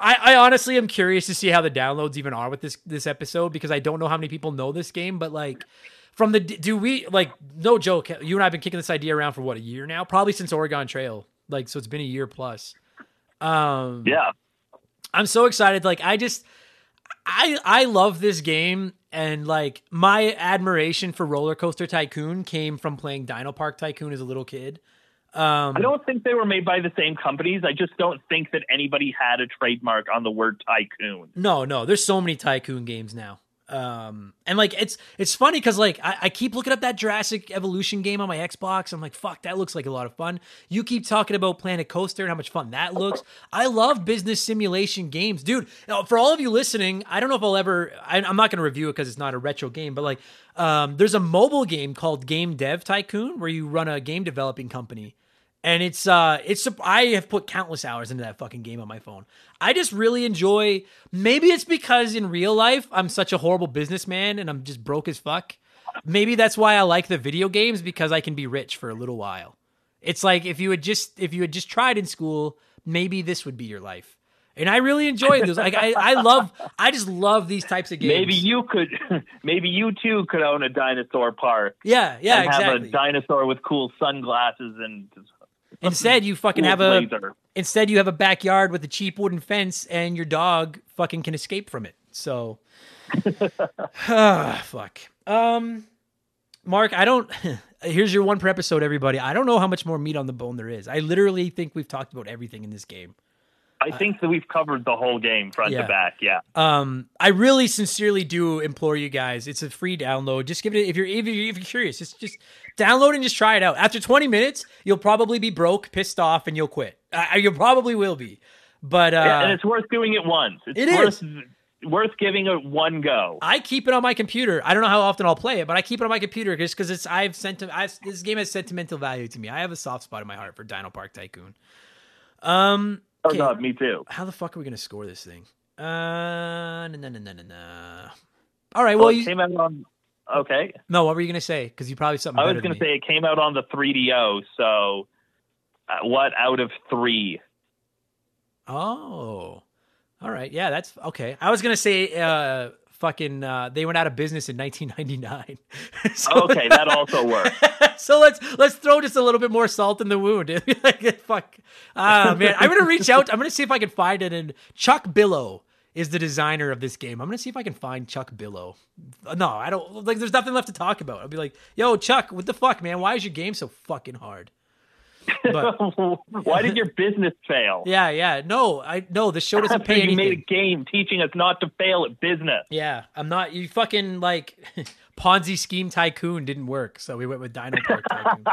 I, I honestly am curious to see how the downloads even are with this this episode because I don't know how many people know this game, but like. From the do we like no joke? You and I've been kicking this idea around for what a year now, probably since Oregon Trail. Like so, it's been a year plus. Um,
Yeah.
I'm so excited. Like I just I I love this game and like my admiration for Roller Coaster Tycoon came from playing DinoPark Tycoon as a little kid. Um
I don't think they were made by the same companies. I just don't think that anybody had a trademark on the word tycoon.
No, no, there's so many Tycoon games now. Um and like it's it's funny because like I, I keep looking up that Jurassic Evolution game on my Xbox. I'm like, fuck, that looks like a lot of fun. You keep talking about Planet Coaster and how much fun that looks. I love business simulation games, dude. Now, for all of you listening, I don't know if I'll ever. I, I'm not going to review it because it's not a retro game, but like, um, there's a mobile game called Game Dev Tycoon where you run a game developing company and it's uh it's I have put countless hours into that fucking game on my phone. I just really enjoy maybe it's because in real life I'm such a horrible businessman and I'm just broke as fuck. Maybe that's why I like the video games because I can be rich for a little while. It's like if you had just if you had just tried in school, maybe this would be your life. And I really enjoy those. Like I, I love I just love these types of games.
Maybe you could, maybe you too could own a dinosaur park.
Yeah, yeah,
and have a dinosaur with cool sunglasses and
Instead you fucking have a
blazer.
Instead, you have a backyard with a cheap wooden fence, and your dog fucking can escape from it. So, ah, fuck. Um, Mark, I don't. Here's your one per episode, everybody. I don't know how much more meat on the bone there is. I literally think we've talked about everything in this game.
I think that we've covered the whole game front
Yeah.
to back. Yeah.
Um, I really sincerely do implore you guys. It's a free download. Just give it if you're if you're, if you're curious. Just just download and just try it out. After 20 minutes, you'll probably be broke, pissed off, and you'll quit. Uh, you probably will be. But uh,
Yeah, and it's worth doing it once. It's
It
worth, worth giving it one go.
I keep it on my computer. I don't know how often I'll play it, but I keep it on my computer just because it's I've sent I, this game has sentimental value to me. I have a soft spot in my heart for DinoPark Tycoon. Um,
Oh
okay.
god, me too.
how the fuck are we gonna score this thing? Uh, no, no, no, no, no, no. All right, well,
it
you,
came out on. Okay,
no, what were you gonna say? Because you probably something.
I was going to say it came out on the 3DO. So, uh, what out of three?
Oh, all right, yeah, that's okay. I was gonna say, uh, fucking, uh, they went out of business in 1999. So-
Okay, that also works.
so let's let's throw just a little bit more salt in the wound. like, fuck, ah man, I'm gonna reach out. I'm gonna see if I can find it. And Chuck Billow is the designer of this game. I'm gonna see if I can find Chuck Billow. No, I don't. Like, there's nothing left to talk about. I'll be like, yo, Chuck, what the fuck, man? Why is your game so fucking hard? But
Why did your business fail?
yeah, yeah, no, I no. The show doesn't
After
pay
you made a game teaching us not to fail at business.
Yeah, I'm not. You fucking like Ponzi scheme tycoon didn't work, so we went with DinoPark tycoon.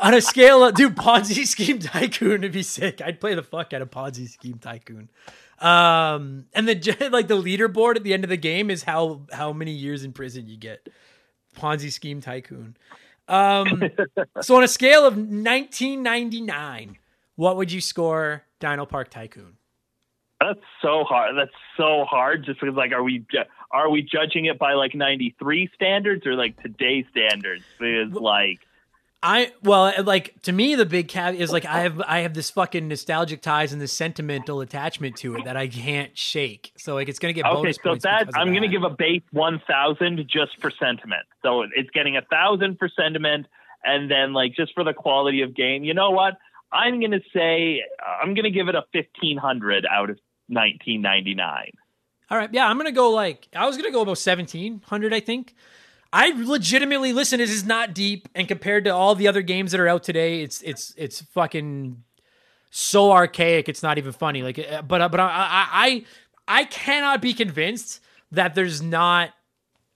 On a scale of dude, Ponzi scheme tycoon would be sick. I'd play the fuck out of Ponzi scheme tycoon. Um, and the like the leaderboard at the end of the game is how how many years in prison you get. Ponzi scheme tycoon. Um, so on a scale of 1999, what would you score DinoPark Tycoon?
That's so hard. That's so hard. Just because, like, are we are we judging it by like '93 standards or like today's standards? Because, like,
I well, uh, like to me, the big caveat is like I have I have this fucking nostalgic ties and this sentimental attachment to it that I can't shake. So like it's gonna get
Okay, so that I'm going to
that.
give a base 1,000 just for sentiment. So it's getting a thousand for sentiment, and then like just for the quality of game. You know what? I'm going to say uh, I'm going to give it a 1,500 out of 1999.
All right, yeah, I'm gonna go like I was gonna go about seventeen hundred. I think. I legitimately listen. This is not deep, and compared to all the other games that are out today, it's it's it's fucking so archaic. It's not even funny. Like, uh, but but I I I, I cannot be convinced that there's not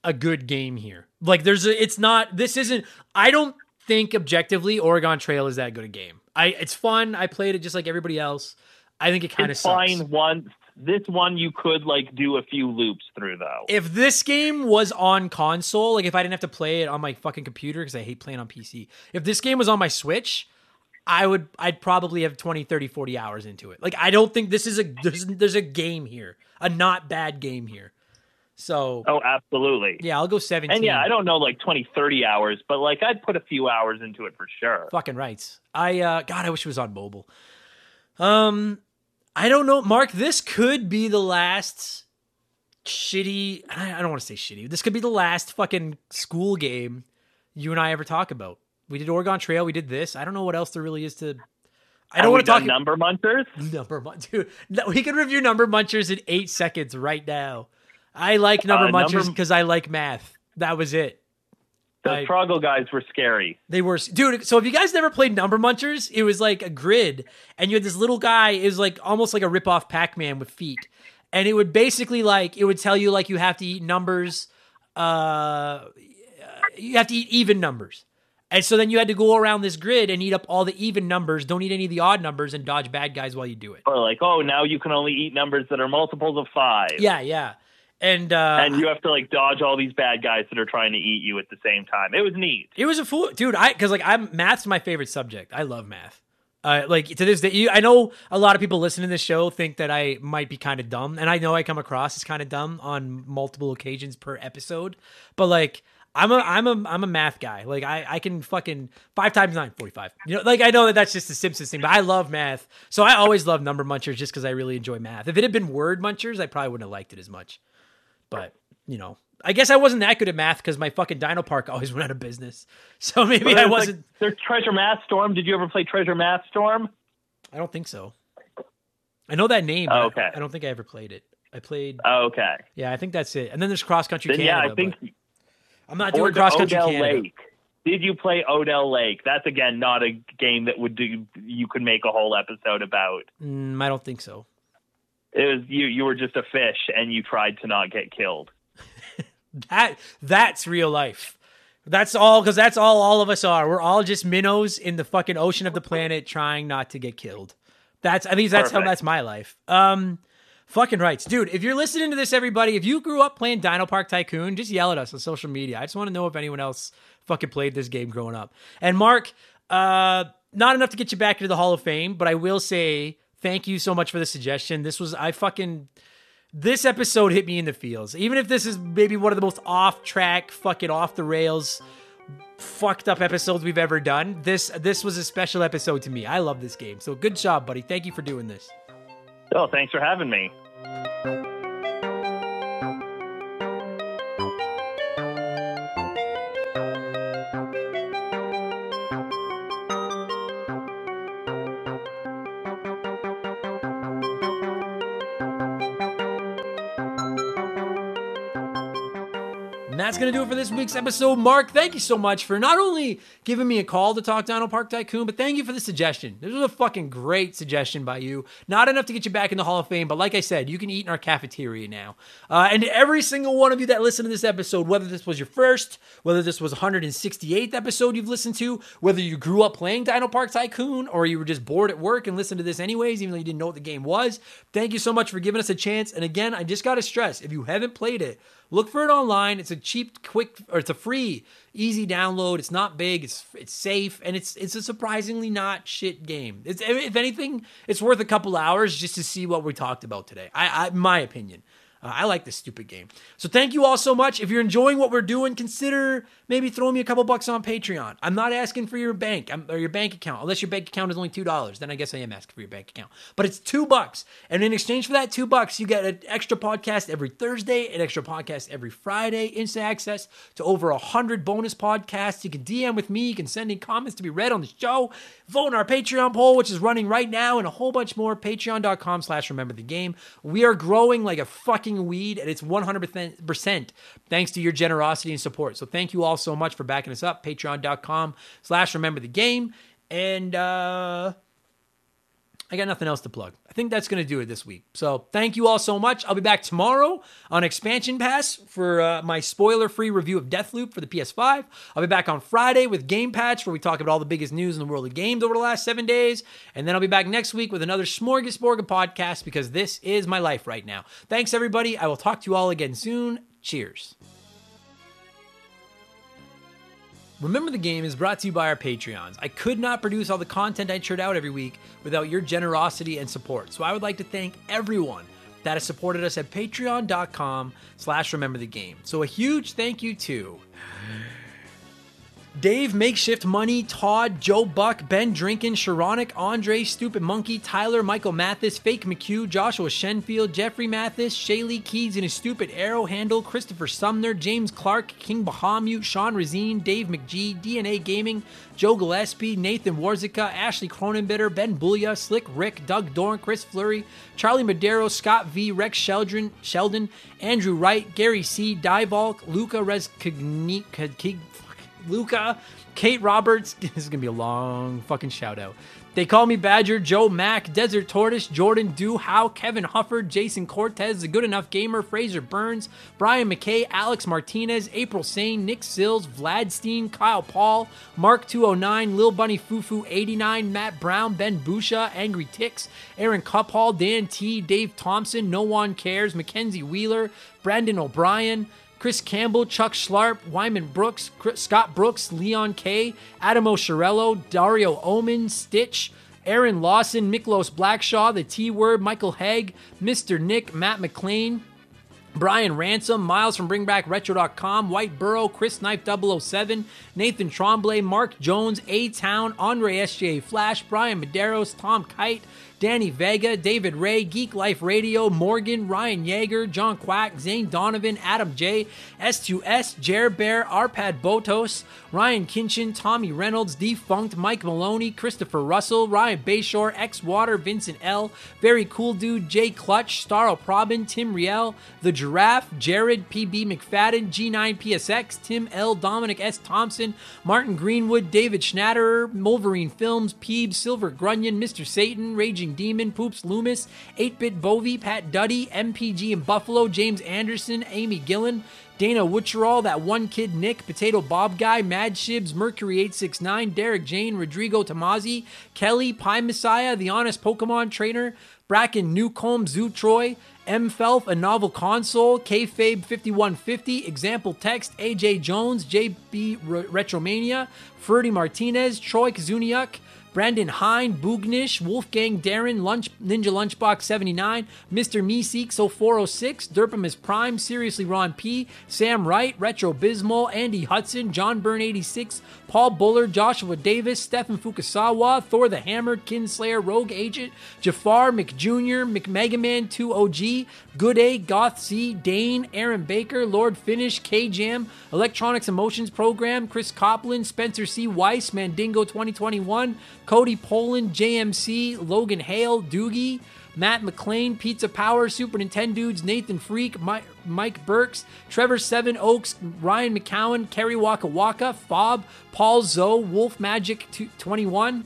a good game here. Like, there's a, it's not. This isn't. I don't think objectively Oregon Trail is that good a game. I it's fun. I played it just like everybody else. I think it kind of sucks.
fine once. This one you could like do a few loops through though.
if this game was on console, like if I didn't have to play it on my fucking computer because I hate playing on PC, if this game was on my Switch, I would I'd probably have 20, 30, 40 hours into it. Like I don't think this is a there's, there's a game here, a not bad game here. So
oh, absolutely.
yeah, I'll go 17.
And yeah, I don't know like 20, 30 hours, but like I'd put a few hours into it for sure.
fucking rights. I uh God, I wish it was on mobile. Um, I don't know, Mark. This could be the last shitty. I don't want to say shitty. This could be the last fucking school game you and I ever talk about. We did Oregon Trail. We did this. I don't know what else there really is to. I don't
we
want to talk
number munchers.
number mun- dude. No, we can review number munchers in eight seconds right now. I like number
Uh,
munchers
number-
because I like math. That was it.
The
I-
Troggle guys were scary.
They were, dude. So if you guys never played Number Munchers, it was like a grid, and you had this little guy. It was like almost like a rip off Pac Man with feet, and it would basically like it would tell you like you have to eat numbers. Uh, you have to eat even numbers, and so then you had to go around this grid and eat up all the even numbers. Don't eat any of the odd numbers, and dodge bad guys while you do it.
Or like, oh, now you can only eat numbers that are multiples of five.
Yeah, yeah, and uh,
And you have to like dodge all these bad guys that are trying to eat you at the same time. It was neat.
It was a fool, dude. I because like I'm math's my favorite subject. I love math. Uh, like to this day, you, I know a lot of people listening to this show think that I might be kind of dumb, and I know I come across as kind of dumb on multiple occasions per episode. But like, I'm a I'm a I'm a math guy. Like I I can fucking five times nine, 45. You know, like I know that that's just the Simpsons thing, but I love math, so I always love number munchers just because I really enjoy math. If it had been word munchers, I probably wouldn't have liked it as much. But you know, I guess I wasn't that good at math because my fucking Dino Park always went out of business. So maybe I
was
wasn't.
Like, there's Treasure Math Storm. Did you ever play Treasure Math Storm?
I don't think so. I know that name.
Oh, okay.
I don't think I ever played it. I played.
Oh, okay.
Yeah, I think that's it. And then there's cross country Canada.
yeah, I think.
I'm not doing cross country Canada.
Lake. Did you play Odell Lake? That's again not a game that would do. You could make a whole episode about.
Mm, I don't think so.
It was you. You were just a fish, and you tried to not get killed.
That that's real life. That's all because that's all all of us are. We're all just minnows in the fucking ocean of the planet trying not to get killed. That's I think that's how that's my life. Um fucking rights. Dude, if you're listening to this everybody, if you grew up playing DinoPark Tycoon, just yell at us on social media. I just want to know if anyone else fucking played this game growing up. And Mark, uh not enough to get you back into the Hall of Fame, but I will say thank you so much for the suggestion. This was I fucking this episode hit me in the feels. Even if this is maybe one of the most off track, fucking off the rails, fucked up episodes we've ever done, this this was a special episode to me. I love this game. So good job, buddy. Thank you for doing this.
Oh, thanks for having me.
Going to do it for this week's episode. Mark, thank you so much for not only giving me a call to talk DinoPark Tycoon, but thank you for the suggestion. This was a fucking great suggestion by you. Not enough to get you back in the Hall of Fame, but like I said, you can eat in our cafeteria now. Uh, and to every single one of you that listened to this episode, whether this was your first, whether this was 168th episode you've listened to, whether you grew up playing DinoPark Tycoon or you were just bored at work and listened to this anyways, even though you didn't know what the game was, thank you so much for giving us a chance. And again, I just got to stress if you haven't played it, Look for it online. It's a cheap, quick, or it's a free, easy download. It's not big. It's it's safe, and it's it's a surprisingly not shit game. It's if anything, it's worth a couple hours just to see what we talked about today. I, I my opinion. Uh, I like this stupid game. So thank you all so much. If you're enjoying what we're doing, consider maybe throwing me a couple bucks on Patreon. I'm not asking for your bank um, or your bank account, unless your bank account is only two dollars. Then I guess I am asking for your bank account. But it's two bucks, and in exchange for that two bucks, you get an extra podcast every Thursday, an extra podcast every Friday, instant access to over a hundred bonus podcasts. You can DM with me. You can send in comments to be read on the show. Vote in our Patreon poll, which is running right now, and a whole bunch more. Patreon.com/slash Remember the Game. We are growing like a fucking weed, and it's 100% thanks to your generosity and support. So thank you all so much for backing us up. Patreon.com slash remember the game. And uh I got nothing else to plug. I think that's going to do it this week. So thank you all so much. I'll be back tomorrow on Expansion Pass for uh, my spoiler-free review of Deathloop for the PS5. I'll be back on Friday with Game Patch, where we talk about all the biggest news in the world of games over the last seven days. And then I'll be back next week with another Smorgasbord podcast because this is my life right now. Thanks, everybody. I will talk to you all again soon. Cheers. Remember the Game is brought to you by our Patreons. I could not produce all the content I churn out every week without your generosity and support. So I would like to thank everyone that has supported us at patreon.com slash remember the game. So a huge thank you to Dave, Makeshift Money, Todd, Joe Buck, Ben Drinkin, Sharonic, Andre, Stupid Monkey, Tyler, Michael Mathis, Fake McHugh, Joshua Shenfield, Jeffrey Mathis, Shaylee Keys and his stupid arrow handle, Christopher Sumner, James Clark, King Bahamut, Sean Razine, Dave McGee, DNA Gaming, Joe Gillespie, Nathan Warzica, Ashley Cronenbitter, Ben Bullia, Slick Rick, Doug Dorn, Chris Fleury, Charlie Madero, Scott V, Rex Sheldon, Sheldon Andrew Wright, Gary C, Divalk, Luca Rezkignik, Luca, Kate Roberts. This is gonna be a long fucking shout out. They call me Badger, Joe Mack, Desert Tortoise, Jordan Do, How, Kevin Hufford, Jason Cortez, The Good Enough Gamer, Fraser Burns, Brian McKay, Alex Martinez, April Sane, Nick Sills, Vlad Steen, Kyle Paul, Mark 209, Lil Bunny Fufu 89, Matt Brown, Ben Busha, Angry Ticks, Aaron Cuphall, Dan T, Dave Thompson, No One Cares, Mackenzie Wheeler, Brandon O'Brien, Chris Campbell, Chuck Schlarp, Wyman Brooks, Scott Brooks, Leon K, Adam O'Sharello, Dario Omen, Stitch, Aaron Lawson, Miklos Blackshaw, The T Word, Michael Haig, Mr. Nick, Matt McLean, Brian Ransom, Miles from BringBackRetro.com, White Burrow, Chris Knife 007, Nathan Tremblay, Mark Jones, A Town, Andre SJ Flash, Brian Medeiros, Tom Kite, Danny Vega, David Ray, Geek Life Radio, Morgan, Ryan Yeager, John Quack, Zane Donovan, Adam J, S2S, Jer Bear, Arpad Botos, Ryan Kinchin, Tommy Reynolds, Defunct, Mike Maloney, Christopher Russell, Ryan Bayshore, X Water, Vincent L, Very Cool Dude, Jay Clutch, Starl Probin, Tim Riel, The Giraffe, Jared, PB McFadden, G9PSX, Tim L, Dominic S. Thompson, Martin Greenwood, David Schnatterer, Wolverine Films, Peebs, Silver Grunion, Mr. Satan, Raging Demon, Poops Loomis, 8-Bit Bovey, Pat Duddy, MPG and Buffalo, James Anderson, Amy Gillen, Dana Witcherall, that one kid Nick, Potato Bob Guy, Mad Shibs, Mercury 869, Derek Jane, Rodrigo Tomazzi, Kelly, Pie Messiah, The Honest Pokemon Trainer, Bracken Newcomb, Zoo Troy, M. Felf, A Novel Console, Kfabe 5150, Example Text, AJ Jones, JB Retromania, Ferdy Martinez, Troy Kazuniuk, Brandon Hine, Boognish, Wolfgang Darren, Lunch, Ninja Lunchbox 79, Mr. Meeseeks 0406, Derpamus Prime, Seriously Ron P, Sam Wright, Retro Bismol, Andy Hudson, John Byrne 86, Paul Buller, Joshua Davis, Stephen Fukasawa, Thor the Hammer, Kinslayer, Rogue Agent, Jafar, McJr., McMegaman 2 OG, Good A, Goth C, Dane, Aaron Baker, Lord Finish, K Jam, Electronics Emotions Program, Chris Copland, Spencer C. Weiss, Mandingo 2021, Cody Poland, JMC, Logan Hale, Doogie, Matt McLean, Pizza Power, Super Nintendo Dudes, Nathan Freak, Mike, Mike Burks, Trevor Seven Oaks, Ryan McCowan, Kerry Waka Waka, Fob, Paul Zoe, Wolf Magic 21.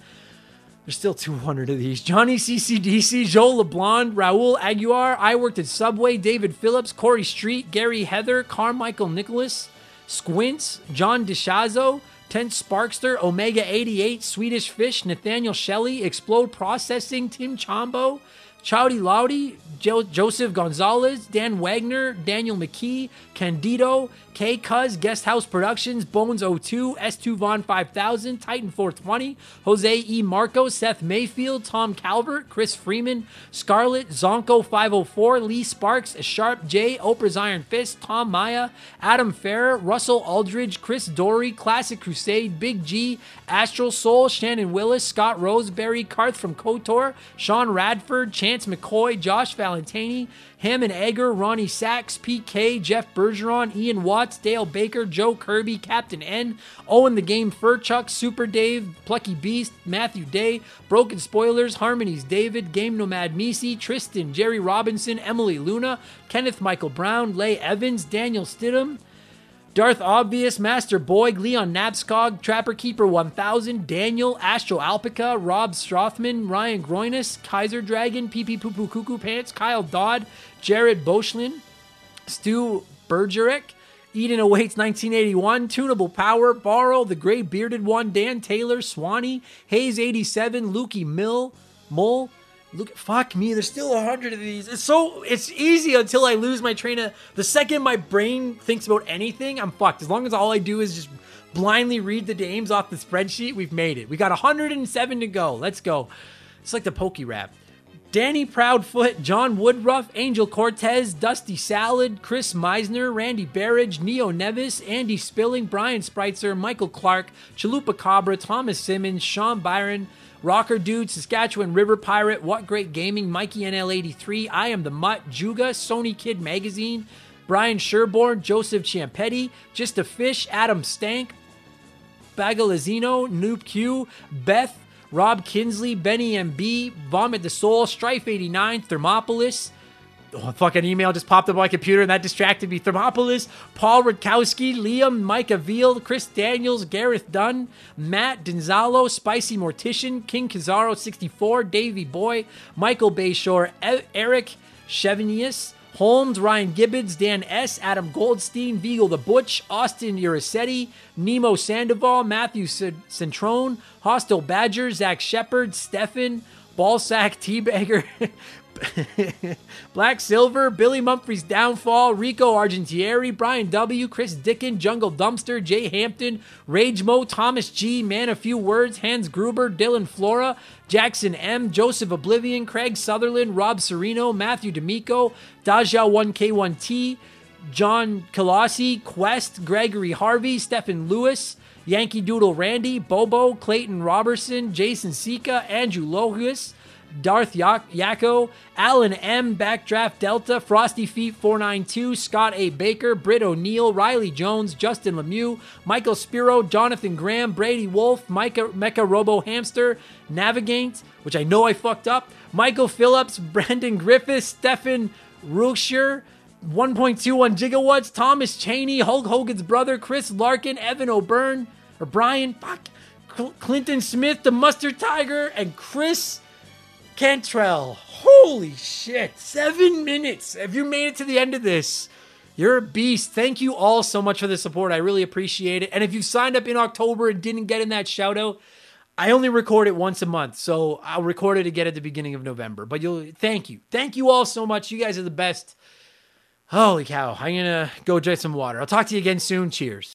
There's still 200 of these. Johnny CCDC, Joel LeBlanc, Raul Aguiar. I worked at Subway, David Phillips, Corey Street, Gary Heather, Carmichael Nicholas, Squints, John DeShazo, Tent Sparkster, Omega 88, Swedish Fish, Nathaniel Shelley, Explode Processing, Tim Chombo, Chowdy Lowdy, jo- Joseph Gonzalez, Dan Wagner, Daniel McKee, Candido, K Cuz, Guest House Productions, Bones 02, S2 Von 5000, Titan 420, Jose E. Marco, Seth Mayfield, Tom Calvert, Chris Freeman, Scarlett, Zonko 504, Lee Sparks, Sharp J, Oprah's Iron Fist, Tom Maya, Adam Ferrer, Russell Aldridge, Chris Dory, Classic Crusade, Big G, Astral Soul, Shannon Willis, Scott Roseberry, Karth from KOTOR, Sean Radford, Chance McCoy, Josh Valentini, Hammond Egger, Ronnie Sachs, PK, Jeff Bergeron, Ian Watts, Dale Baker, Joe Kirby, Captain N, Owen the Game Furchuck, Super Dave, Plucky Beast, Matthew Day, Broken Spoilers, Harmonies David, Game Nomad Misi, Tristan, Jerry Robinson, Emily Luna, Kenneth Michael Brown, Leigh Evans, Daniel Stidham, Darth Obvious, Master Boyd, Leon Nabskog, Trapper Keeper 1000, Daniel, Astro Alpaca, Rob Strothman, Ryan Groinus, Kaiser Dragon, PP Poo Poo Cuckoo Pants, Kyle Dodd, Jared Boshlin, Stu Bergerick, Eden Awaits 1981, Tunable Power, Borrow, The Gray Bearded One, Dan Taylor, Swanee, Hayes 87, Lukey Mill, Mull, Look, fuck me. There's still a hundred of these. It's so it's easy until I lose my train of. The second my brain thinks about anything, I'm fucked. As long as all I do is just blindly read the names off the spreadsheet, we've made it. We got 107 to go. Let's go. It's like the PokéRap. Danny Proudfoot, John Woodruff, Angel Cortez, Dusty Salad, Chris Meisner, Randy Barrage, Neo Nevis, Andy Spilling, Brian Spreitzer, Michael Clark, Chalupa Cabra, Thomas Simmons, Sean Byron, Rocker Dude, Saskatchewan River Pirate, What Great Gaming, Mikey NL83, I Am the Mutt, Juga, Sony Kid Magazine, Brian Sherborne, Joseph Ciampetti, Just a Fish, Adam Stank, Bagalazino, Noob Q, Beth, Rob Kinsley, Benny MB, Vomit the Soul, Strife 89, Thermopolis, oh, fucking email just popped up on my computer and that distracted me. Thermopolis, Paul Rudkowski, Liam, Mike Avil, Chris Daniels, Gareth Dunn, Matt Denzalo, Spicy Mortician, King Kazaro 64, Davey Boy, Michael Bayshore, e- Eric Chevenius, Holmes, Ryan Gibbons, Dan S., Adam Goldstein, Vigo the Butch, Austin Urisetti, Nemo Sandoval, Matthew Centrone, Hostile Badger, Zach Shepard, Stefan, Ballsack Teabagger, Black Silver, Billy Mumphrey's Downfall, Rico Argentieri, Brian W., Chris Dickin, Jungle Dumpster, Jay Hampton, Rage Mo, Thomas G, Man a Few Words, Hans Gruber, Dylan Flora, Jackson M, Joseph Oblivion, Craig Sutherland, Rob Sereno, Matthew D'Amico, Daja 1K1T, John Colossi, Quest, Gregory Harvey, Stephen Lewis, Yankee Doodle Randy, Bobo, Clayton Robertson, Jason Sika, Andrew Logus, Darth Yako, Alan M, Backdraft Delta, Frosty Feet 492, Scott A. Baker, Britt O'Neill, Riley Jones, Justin Lemieux, Michael Spiro, Jonathan Graham, Brady Wolf, Micah, Mecha Robo Hamster, Navigate, which I know I fucked up, Michael Phillips, Brandon Griffiths, Stefan Ruchscher, 1.21 gigawatts, Thomas Cheney, Hulk Hogan's brother, Chris Larkin, Evan O'Byrne, or Brian, fuck, Clinton Smith, the Mustard Tiger, and Chris Cantrell, holy shit, seven minutes. Have you made it to the end of this, you're a beast. Thank you all so much for the support. I really appreciate it. And if you signed up in October and didn't get in that shout out, I only record it once a month, so I'll record it again at the beginning of November. But you'll thank you, thank you all so much. You guys are the best. Holy cow! I'm gonna go drink some water. I'll talk to you again soon. Cheers.